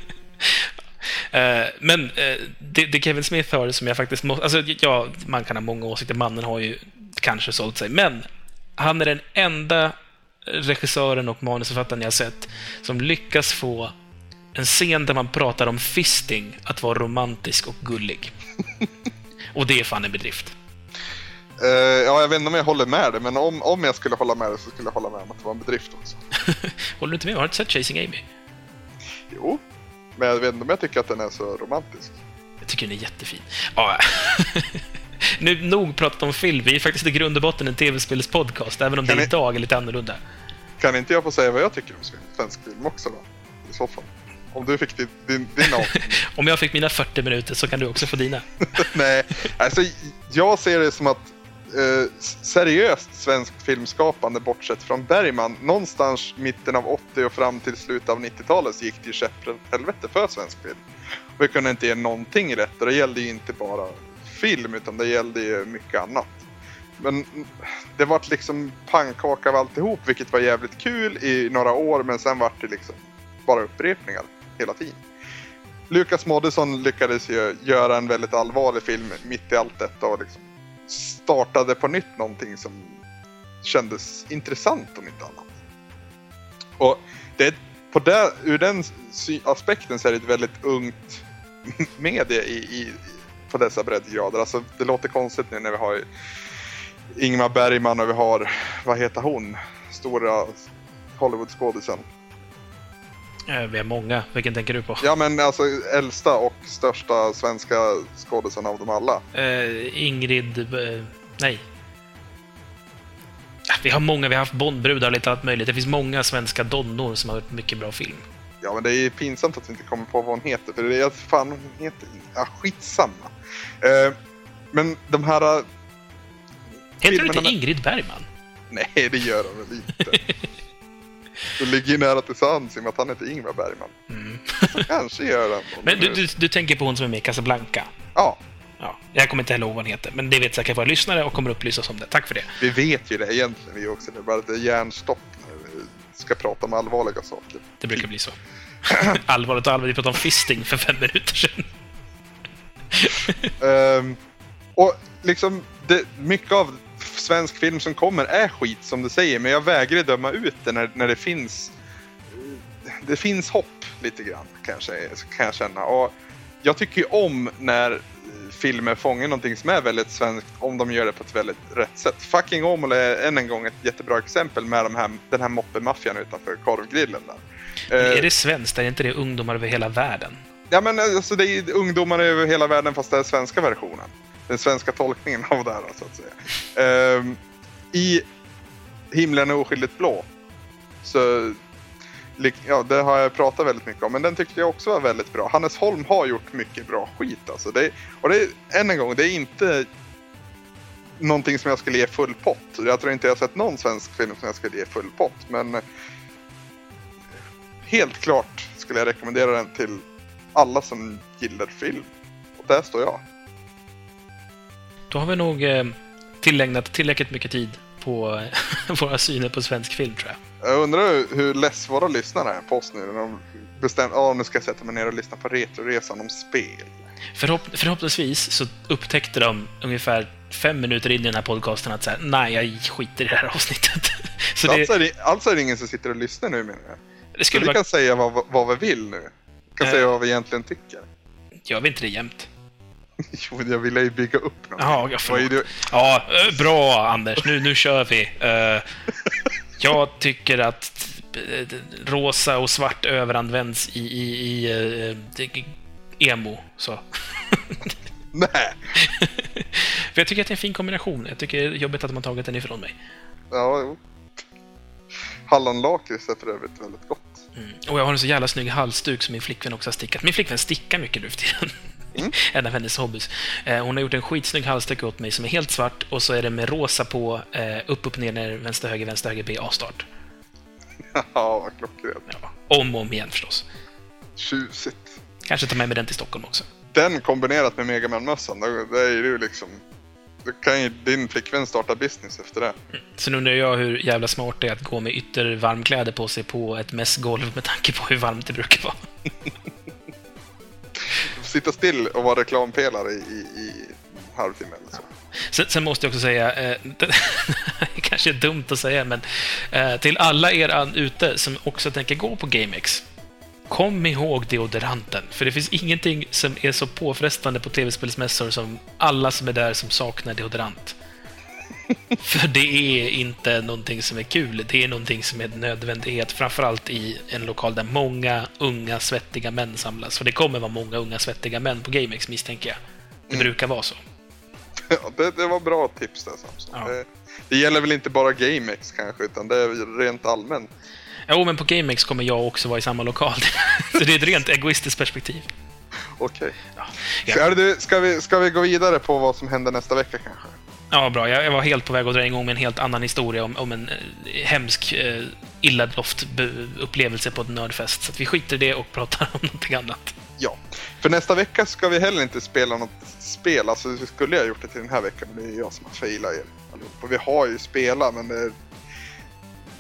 Eh, Men eh, det, det Kevin Smith har som jag faktiskt måste... Alltså, ja, man kan ha många åsikter. Mannen har ju kanske sålt sig. Men han är den enda regissören och manusförfattaren jag sett som lyckas få en scen där man pratar om fisting att vara romantisk och gullig. Och det är fan en bedrift. Eh, ja, jag vet inte om jag håller med dig, men om, om jag skulle hålla med dig så skulle jag hålla med om att det var en bedrift också. Håller du inte med? Har du inte sett Chasing Amy? Jo, men jag vet inte om jag tycker att den är så romantisk. Jag tycker den är jättefin. Ja. nu nog pratat om film. Vi är faktiskt i grund och botten en tv-spelspodcast, även om Kan det ni- idag är lite annorlunda. Kan inte jag få säga vad jag tycker om svensk film också då? I så fall. Om du fick din, din, din. Om jag fick mina 40 minuter så kan du också få dina. Nej, alltså jag ser det som att eh, seriöst svenskt filmskapande bortsett från Bergman, någonstans mitten av 80 och fram till slutet av 90-talet så gick det ju käpprätt för svensk film. Och vi kunde inte ge någonting rätt och det gällde ju inte bara film utan det gällde ju mycket annat. Men det vart liksom pannkaka av alltihop vilket var jävligt kul i några år men sen vart det liksom bara upprepningar hela tiden. Lukas Moodysson lyckades ju göra en väldigt allvarlig film mitt i allt detta och liksom startade på nytt någonting som kändes intressant om inte annat. Och det, på det, ur den aspekten så är det ett väldigt ungt medie i, i, på dessa breddgrader. Alltså, det låter konstigt nu när vi har Ingmar Bergman och vi har, vad heter hon, stora Hollywoodskådisen. Eh, Vi är många. Vilken tänker du på? Ja men alltså äldsta och största svenska skådisen av dem alla. Eh, Ingrid... eh, nej. Vi har många, vi har haft Bondbrudar och lite allt möjligt. Det finns många svenska donnor som har gjort mycket bra film. Ja, men det är ju pinsamt att vi inte kommer på vad hon heter, för det är fan hon heter... Ja, skitsamma. Eh, men de här... eh, Heter Filmerna inte Ingrid Bergman? Nej, det gör hon väl inte. Det ligger ju nära till sans i och med att han heter Ingvar Bergman. Så kanske gör. Mm. Men du, du, du tänker på hon som är med i Casablanca? Ja, Ja, jag kommer inte heller ihåg vad hon heter, men det vet säkert våra lyssnare och kommer upplysa oss om det. Tack för det. vi vet ju det egentligen vi också. Det är bara är hjärnstopp när vi ska prata om allvarliga saker. Det brukar bli så. Allvarligt och allvarligt, vi pratade om fisting för fem minuter sedan. Ehm, och liksom, det, mycket av svensk film som kommer är skit som du säger, men jag vägrar döma ut det när, när det finns det finns hopp lite grann kanske, kan jag känna. Och jag tycker ju om när filmer fångar någonting som är väldigt svenskt om de gör det på ett väldigt rätt sätt. Fucking Åmål är än en gång ett jättebra exempel med de här, den här moppemaffian utanför korvgrillen där. Men Eh, är det svenskt? Är inte det ungdomar över hela världen? Ja men alltså det är ungdomar över hela världen fast det är svenska versionen. Den svenska tolkningen av det här så att säga. Um, I Himlen är oskyldigt blå. Så Ja, det har jag pratat väldigt mycket om, men den tyckte jag också var väldigt bra. Hannes Holm har gjort mycket bra skit alltså. Det, och det är, än en gång, det är inte någonting som jag skulle ge full pott. Jag tror inte jag har sett någon svensk film som jag skulle ge full pott, men helt klart skulle jag rekommendera den till alla som gillar film. Och där står jag. Då har vi nog eh, tillägnat tillräckligt mycket tid på eh, våra syner på svensk film, tror jag. Jag undrar hur- less våra lyssnare är på oss nu när de bestämmer att nu ska jag sätta mig ner och lyssna på Retroresan om spel. Förhopp förhoppningsvis så upptäckte de ungefär fem minuter in i den här podcasten att säga nej, jag skiter i det här avsnittet. Så alltså, det, är det, alltså är det ingen som sitter och lyssnar nu menar jag. det Så skulle vi vara... kan säga vad, vad vi vill nu. Vi kan Eh. säga vad vi egentligen tycker. Gör vi inte det jämt? Jo, jag ville ju bygga upp någonting. Ja, jag förlåt. Ja, eh, bra Anders. Nu, nu kör vi. Eh, jag tycker att eh, rosa och svart överanvänds i, i, i det- emo. Så. Nej. För jag tycker att det är en fin kombination. Jag tycker det är jobbigt att de har tagit den ifrån mig. Ja, jo. Hallonlakrits är för övrigt väldigt gott. Mm. Och jag har en så jävla snygg halsduk som min flickvän också har stickat. Min flickvän stickar mycket nu för tiden. Mm. en av hennes hobbys. Eh, hon har gjort en skitsnygg halsduk åt mig som är helt svart och så är det med rosa på, eh, upp, upp, ner, ner, vänster, höger, vänster, höger, B, A-start. ja, vad klockrent. Ja. Om och om igen förstås. Tjusigt. Kanske ta med mig den till Stockholm också. Den kombinerat med Megaman-mössan, då är det ju liksom... Då kan ju din flickvän starta business efter det. Sen undrar jag hur jävla smart det är att gå med yttervarmkläder på sig på ett mässgolv med tanke på hur varmt det brukar vara. Sitta still och vara reklampelare i, i, i en halvtimme eller så. Sen, sen måste jag också säga, eh, det kanske är dumt att säga, men eh, till alla er ute som också tänker gå på GameX, kom ihåg deodoranten. För det finns ingenting som är så påfrestande på tv-spelsmässor som alla som är där som saknar deodorant. För det är inte någonting som är kul, det är någonting som är en nödvändighet, framförallt i en lokal där många unga svettiga män samlas. För det kommer vara många unga svettiga män på GameX misstänker jag. Det brukar vara så. Ja, det, det var bra tips där Samson. Ja. Det, det gäller väl inte bara GameX kanske, utan det är rent allmänt. Jo, men på GameX kommer jag också vara i samma lokal. Så det är ett rent egoistiskt perspektiv. Okej. Ja, Ska, ska, vi, ska vi gå vidare på vad som händer nästa vecka kanske? Ja bra. Jag var helt på väg att dra igång med en helt annan historia om, om en eh, hemsk eh, illadoft-upplevelse på ett nördfest. Så att vi skiter i det och pratar om någonting annat. Ja. För nästa vecka ska vi heller inte spela något spel. Alltså vi skulle ha gjort det till den här veckan, men det är jag som har failat er allihopa. Vi har ju spelat, men det,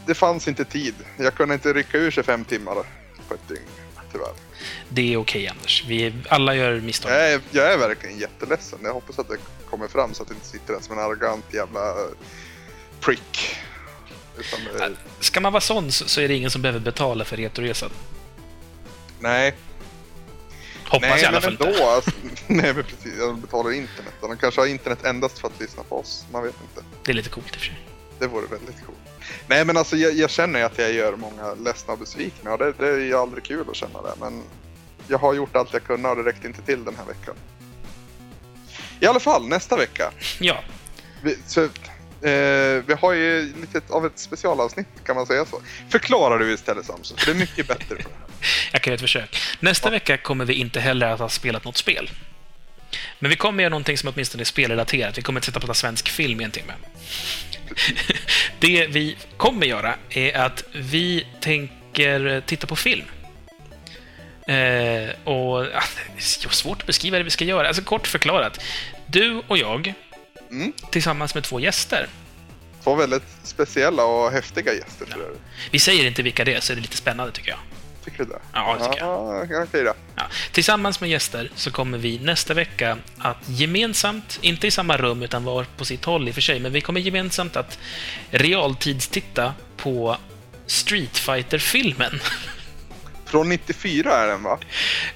det fanns inte tid. Jag kunde inte rycka ur 25 timmar på ett dygn, tyvärr. Det är okej, Anders. Vi alla gör misstag. Jag är, jag är verkligen jätteledsen. Jag hoppas att det kommer fram så att det inte sitter där som en arrogant jävla eh, prick. Utan det, Ska man vara sån så är det ingen som behöver betala för Retroresan. nej, Hoppas nej i alla fall ändå. inte. Alltså, nej, men precis. De betalar internet. De kanske har internet endast för att lyssna på oss. Man vet inte. Det är lite coolt i och för sig. Det vore väldigt coolt. Nej, men alltså jag, jag känner ju att jag gör många ledsna och besvikna och det, det är ju aldrig kul att känna det. Men jag har gjort allt jag kunde och det räckte inte till den här veckan. I alla fall, nästa vecka. Ja, Vi, så, eh, vi har ju lite av ett specialavsnitt, kan man säga så. Förklarar du istället Samson, för det är mycket bättre. för jag kan göra ett försök. Nästa vecka kommer vi inte heller att ha spelat något spel. Men vi kommer göra någonting som åtminstone är spelrelaterat. Vi kommer inte sitta och prata svensk film i en timme. Det vi kommer göra är att vi tänker titta på film. Eh, och ah, det är svårt att beskriva det vi ska göra. Alltså kort förklarat. Du och jag, Mm. tillsammans med två gäster. Två väldigt speciella och häftiga gäster övrigt. Vi säger inte vilka det är, så är det lite spännande tycker jag. Tycker du det? Ja, det tycker jag. Ja, okej då. Ja. Tillsammans med gäster så kommer vi nästa vecka att gemensamt, inte i samma rum utan var på sitt håll i och för sig, men vi kommer gemensamt att realtidstitta på Street fighter filmen Från 94 är den va?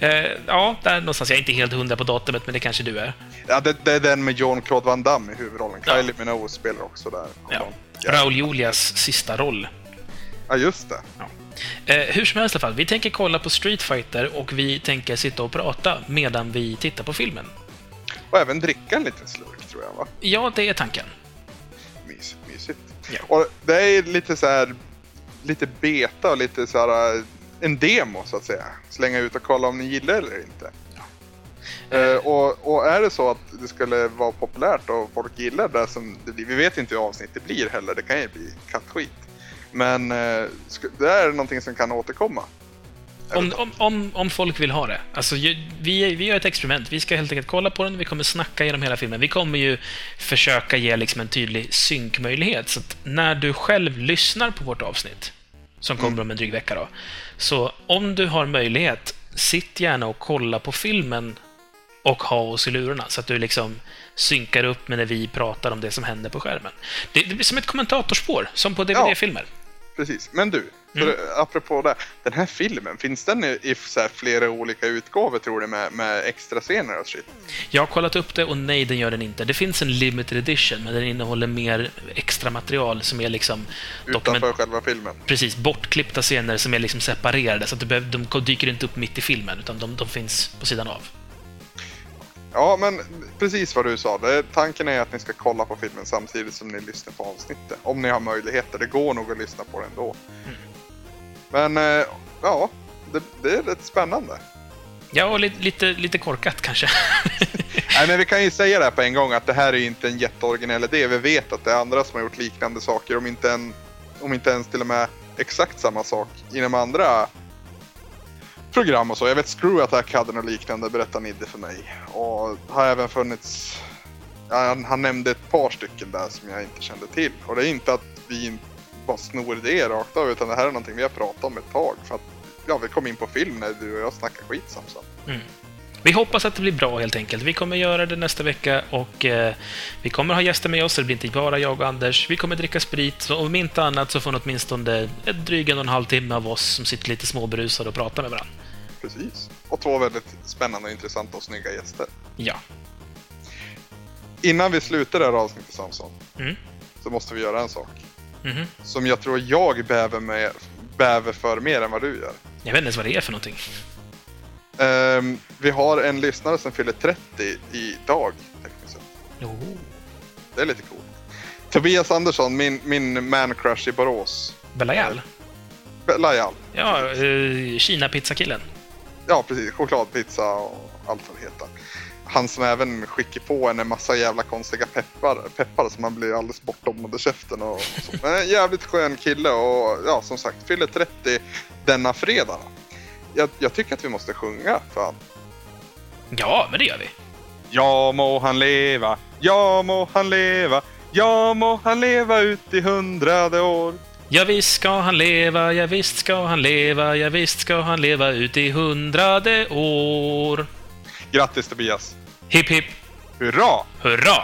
eh, ja, där någonstans. Jag är inte helt hundra på datumet, men det kanske du är. Ja, det, det är den med Jean-Claude Van Damme i huvudrollen. Ja. Kylie Minogue spelar också där. Ja. Ja, Raul Julias sista roll. ja just det. Eh, hur som helst i alla fall, vi tänker kolla på Street Fighter och vi tänker sitta och prata medan vi tittar på filmen. Och även dricka en liten slurk tror jag va? Ja, det är tanken. Mysigt, mysigt. Ja. Och det är lite så här, lite beta och lite så här eh, en demo så att säga. Slänga ut och kolla om ni gillar det eller inte. Eh, och, och är det så att det skulle vara populärt och folk gillar det som det blir, vi vet inte hur avsnittet blir heller, det kan ju bli kattskit. Men eh, det är någonting som kan återkomma. Om, om, om, om folk vill ha det. Alltså, vi, vi gör ett experiment. Vi ska helt enkelt kolla på den, vi kommer snacka genom hela filmen. Vi kommer ju försöka ge liksom en tydlig synkmöjlighet. Så att när du själv lyssnar på vårt avsnitt, som kommer om en dryg vecka då, så om du har möjlighet, sitt gärna och kolla på filmen och ha oss i lurarna, så att du liksom synkar upp med när vi pratar om det som händer på skärmen. Det, det blir som ett kommentatorspår, som på DVD-filmer. Precis. Men du, för, Mm. apropå det. Den här filmen, finns den i, i här flera olika utgåvor tror du med, med extra scener och shit? Jag har kollat upp det och nej, den gör den inte. Det finns en limited edition, men den innehåller mer extra material som är liksom. Utanför själva filmen? Precis, bortklippta scener som är liksom separerade, så att behöver, de dyker inte upp mitt i filmen, utan de, de finns på sidan av. Ja, men precis vad du sa. Tanken är att ni ska kolla på filmen samtidigt som ni lyssnar på avsnittet. Om ni har möjligheter. Det går nog att lyssna på det ändå. Men eh, ja, det, det är rätt spännande. Ja, och lite, lite, lite korkat kanske. Nej, men vi kan ju säga det här på en gång att det här är inte en jätteoriginell idé. Vi vet att det är andra som har gjort liknande saker, om inte, en, om inte ens till och med exakt samma sak inom andra program och så. Jag vet Screw Attack hade något liknande, berättade Nidde för mig. Och har även funnits... Han, han nämnde ett par stycken där som jag inte kände till. Och det är inte att vi bara snor idéer rakt av, utan det här är någonting vi har pratat om ett tag. För att ja, vi kom in på film när du och jag snackade skit Samson. Vi hoppas att det blir bra helt enkelt. Vi kommer göra det nästa vecka och eh, vi kommer ha gäster med oss, det blir inte bara jag och Anders. Vi kommer dricka sprit, om inte annat så får ni åtminstone ett dryg en och en halv timme av oss som sitter lite småberusade och pratar med varandra. Precis. Och två väldigt spännande, intressanta och snygga gäster. Ja. Innan vi slutar det här avsnittet Samson, Mm. så måste vi göra en sak. Mhm. Som jag tror jag bäver, med, bäver för mer än vad du gör. Jag vet inte ens vad det är för någonting. Ehm, vi har en lyssnare som fyller 30 idag. Det är lite coolt. Tobias Andersson, min, min man-crush i Borås. Belayal? Lajal. Ja, uh, Kina-pizzakillen. Ja, precis. Chokladpizza och allt vad det heter. Han som även skickar på en en massa jävla konstiga peppar, peppar som man blir alldeles bortom under käften och, och så. Men en jävligt skön kille och ja, som sagt, fyller 30 denna fredag. Jag, jag tycker att vi måste sjunga för han. Ja, men det gör vi. Ja må han leva, ja må han leva, ja må han leva ut i hundrade år. Ja, visst ska han leva, ja, visst ska han leva, ja, visst ska han leva ut i hundrade år. Grattis Tobias! Hipp, hipp, Hurra! hurra,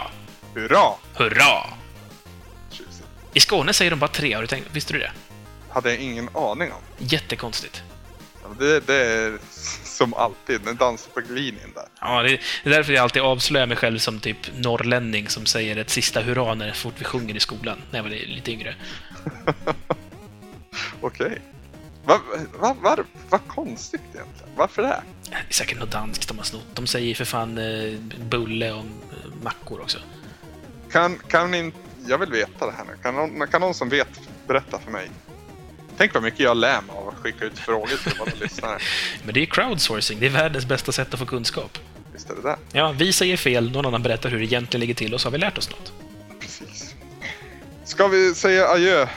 Hurra! hurra! Tjusigt. I Skåne säger de bara tre, har du tänkt? Visste du det? Hade jag ingen aning om. Jättekonstigt. Det, det är som alltid, en dans på linjen där. Ja, det är därför jag alltid avslöjar mig själv som typ norrlänning som säger ett sista hurra när fort vi sjunger i skolan, när jag var lite yngre. Okej. Vad va, va, va konstigt egentligen. Varför det? Det är säkert något danskt de har snott. De säger för fan eh, bulle om eh, mackor också. Kan, kan ni, jag vill veta det här nu. Kan någon, kan någon som vet berätta för mig? Tänk vad mycket jag lär mig av skicka ut frågor till våra lyssnare. Men det är crowdsourcing. Det är världens bästa sätt att få kunskap. Visst är det det? Ja, vi säger fel, någon annan berättar hur det egentligen ligger till och så har vi lärt oss något. Precis. Ska vi säga adjö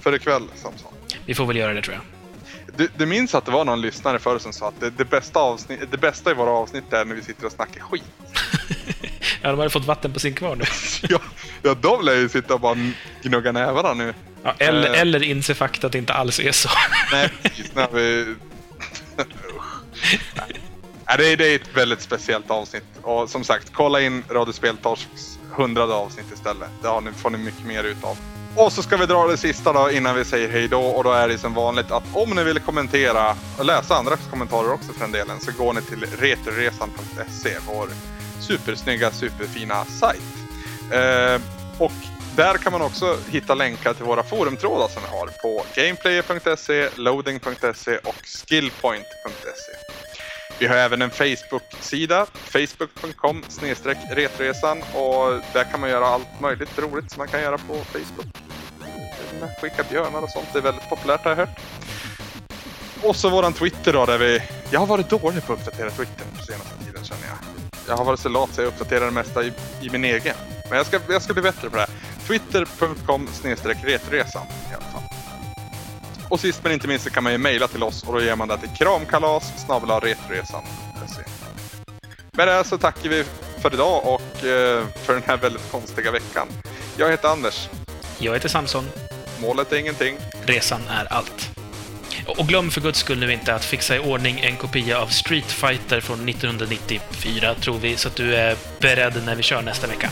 för ikväll, Samson? Vi får väl göra det, tror jag. Du, du minns att det var någon lyssnare förr som sa att det, det, bästa avsnitt, det bästa i våra avsnitt är när vi sitter och snackar skit. Ja, de hade fått vatten på sin kvarn nu. ja, ja, de lär ju sitta och bara gnugga nävarna nu. Ja, eller, Eh. eller inse fakta att det inte alls är så. Nej, precis. När vi... Nej, det, är, det är ett väldigt speciellt avsnitt. Och som sagt, kolla in Radio Speltorsks hundrade avsnitt istället. Det har ni, får ni mycket mer utav. Och så ska vi dra det sista då innan vi säger hej då. Och då är det som vanligt att om ni vill kommentera och läsa andras kommentarer också för den delen så går ni till retroresan.se, vår supersnygga, superfina sajt. Eh, och där kan man också hitta länkar till våra forumtrådar som vi har på gameplayer.se, loading.se och skillpoint.se. Vi har även en Facebook-sida, facebook.com retresan och där kan man göra allt möjligt roligt som man kan göra på Facebook. Skicka björnar och sånt, det är väldigt populärt har jag hört. Och så våran Twitter då, där vi... Jag har varit dålig på att uppdatera Twitter på senaste tiden känner jag. Jag har varit så lat så jag uppdaterar det mesta i, i min egen. Men jag ska, jag ska bli bättre på det här. Twitter.com retresan i alla fall. Och sist men inte minst så kan man ju mejla till oss och då ger man det till kramkalas retroresan.se. Med det här så tackar vi för idag och eh, för den här väldigt konstiga veckan. Jag heter Anders. Jag heter Samson. Målet är ingenting. Resan är allt. Och glöm för guds skull nu inte att fixa i ordning en kopia av Street Fighter från 1994, tror vi, så att du är beredd när vi kör nästa vecka.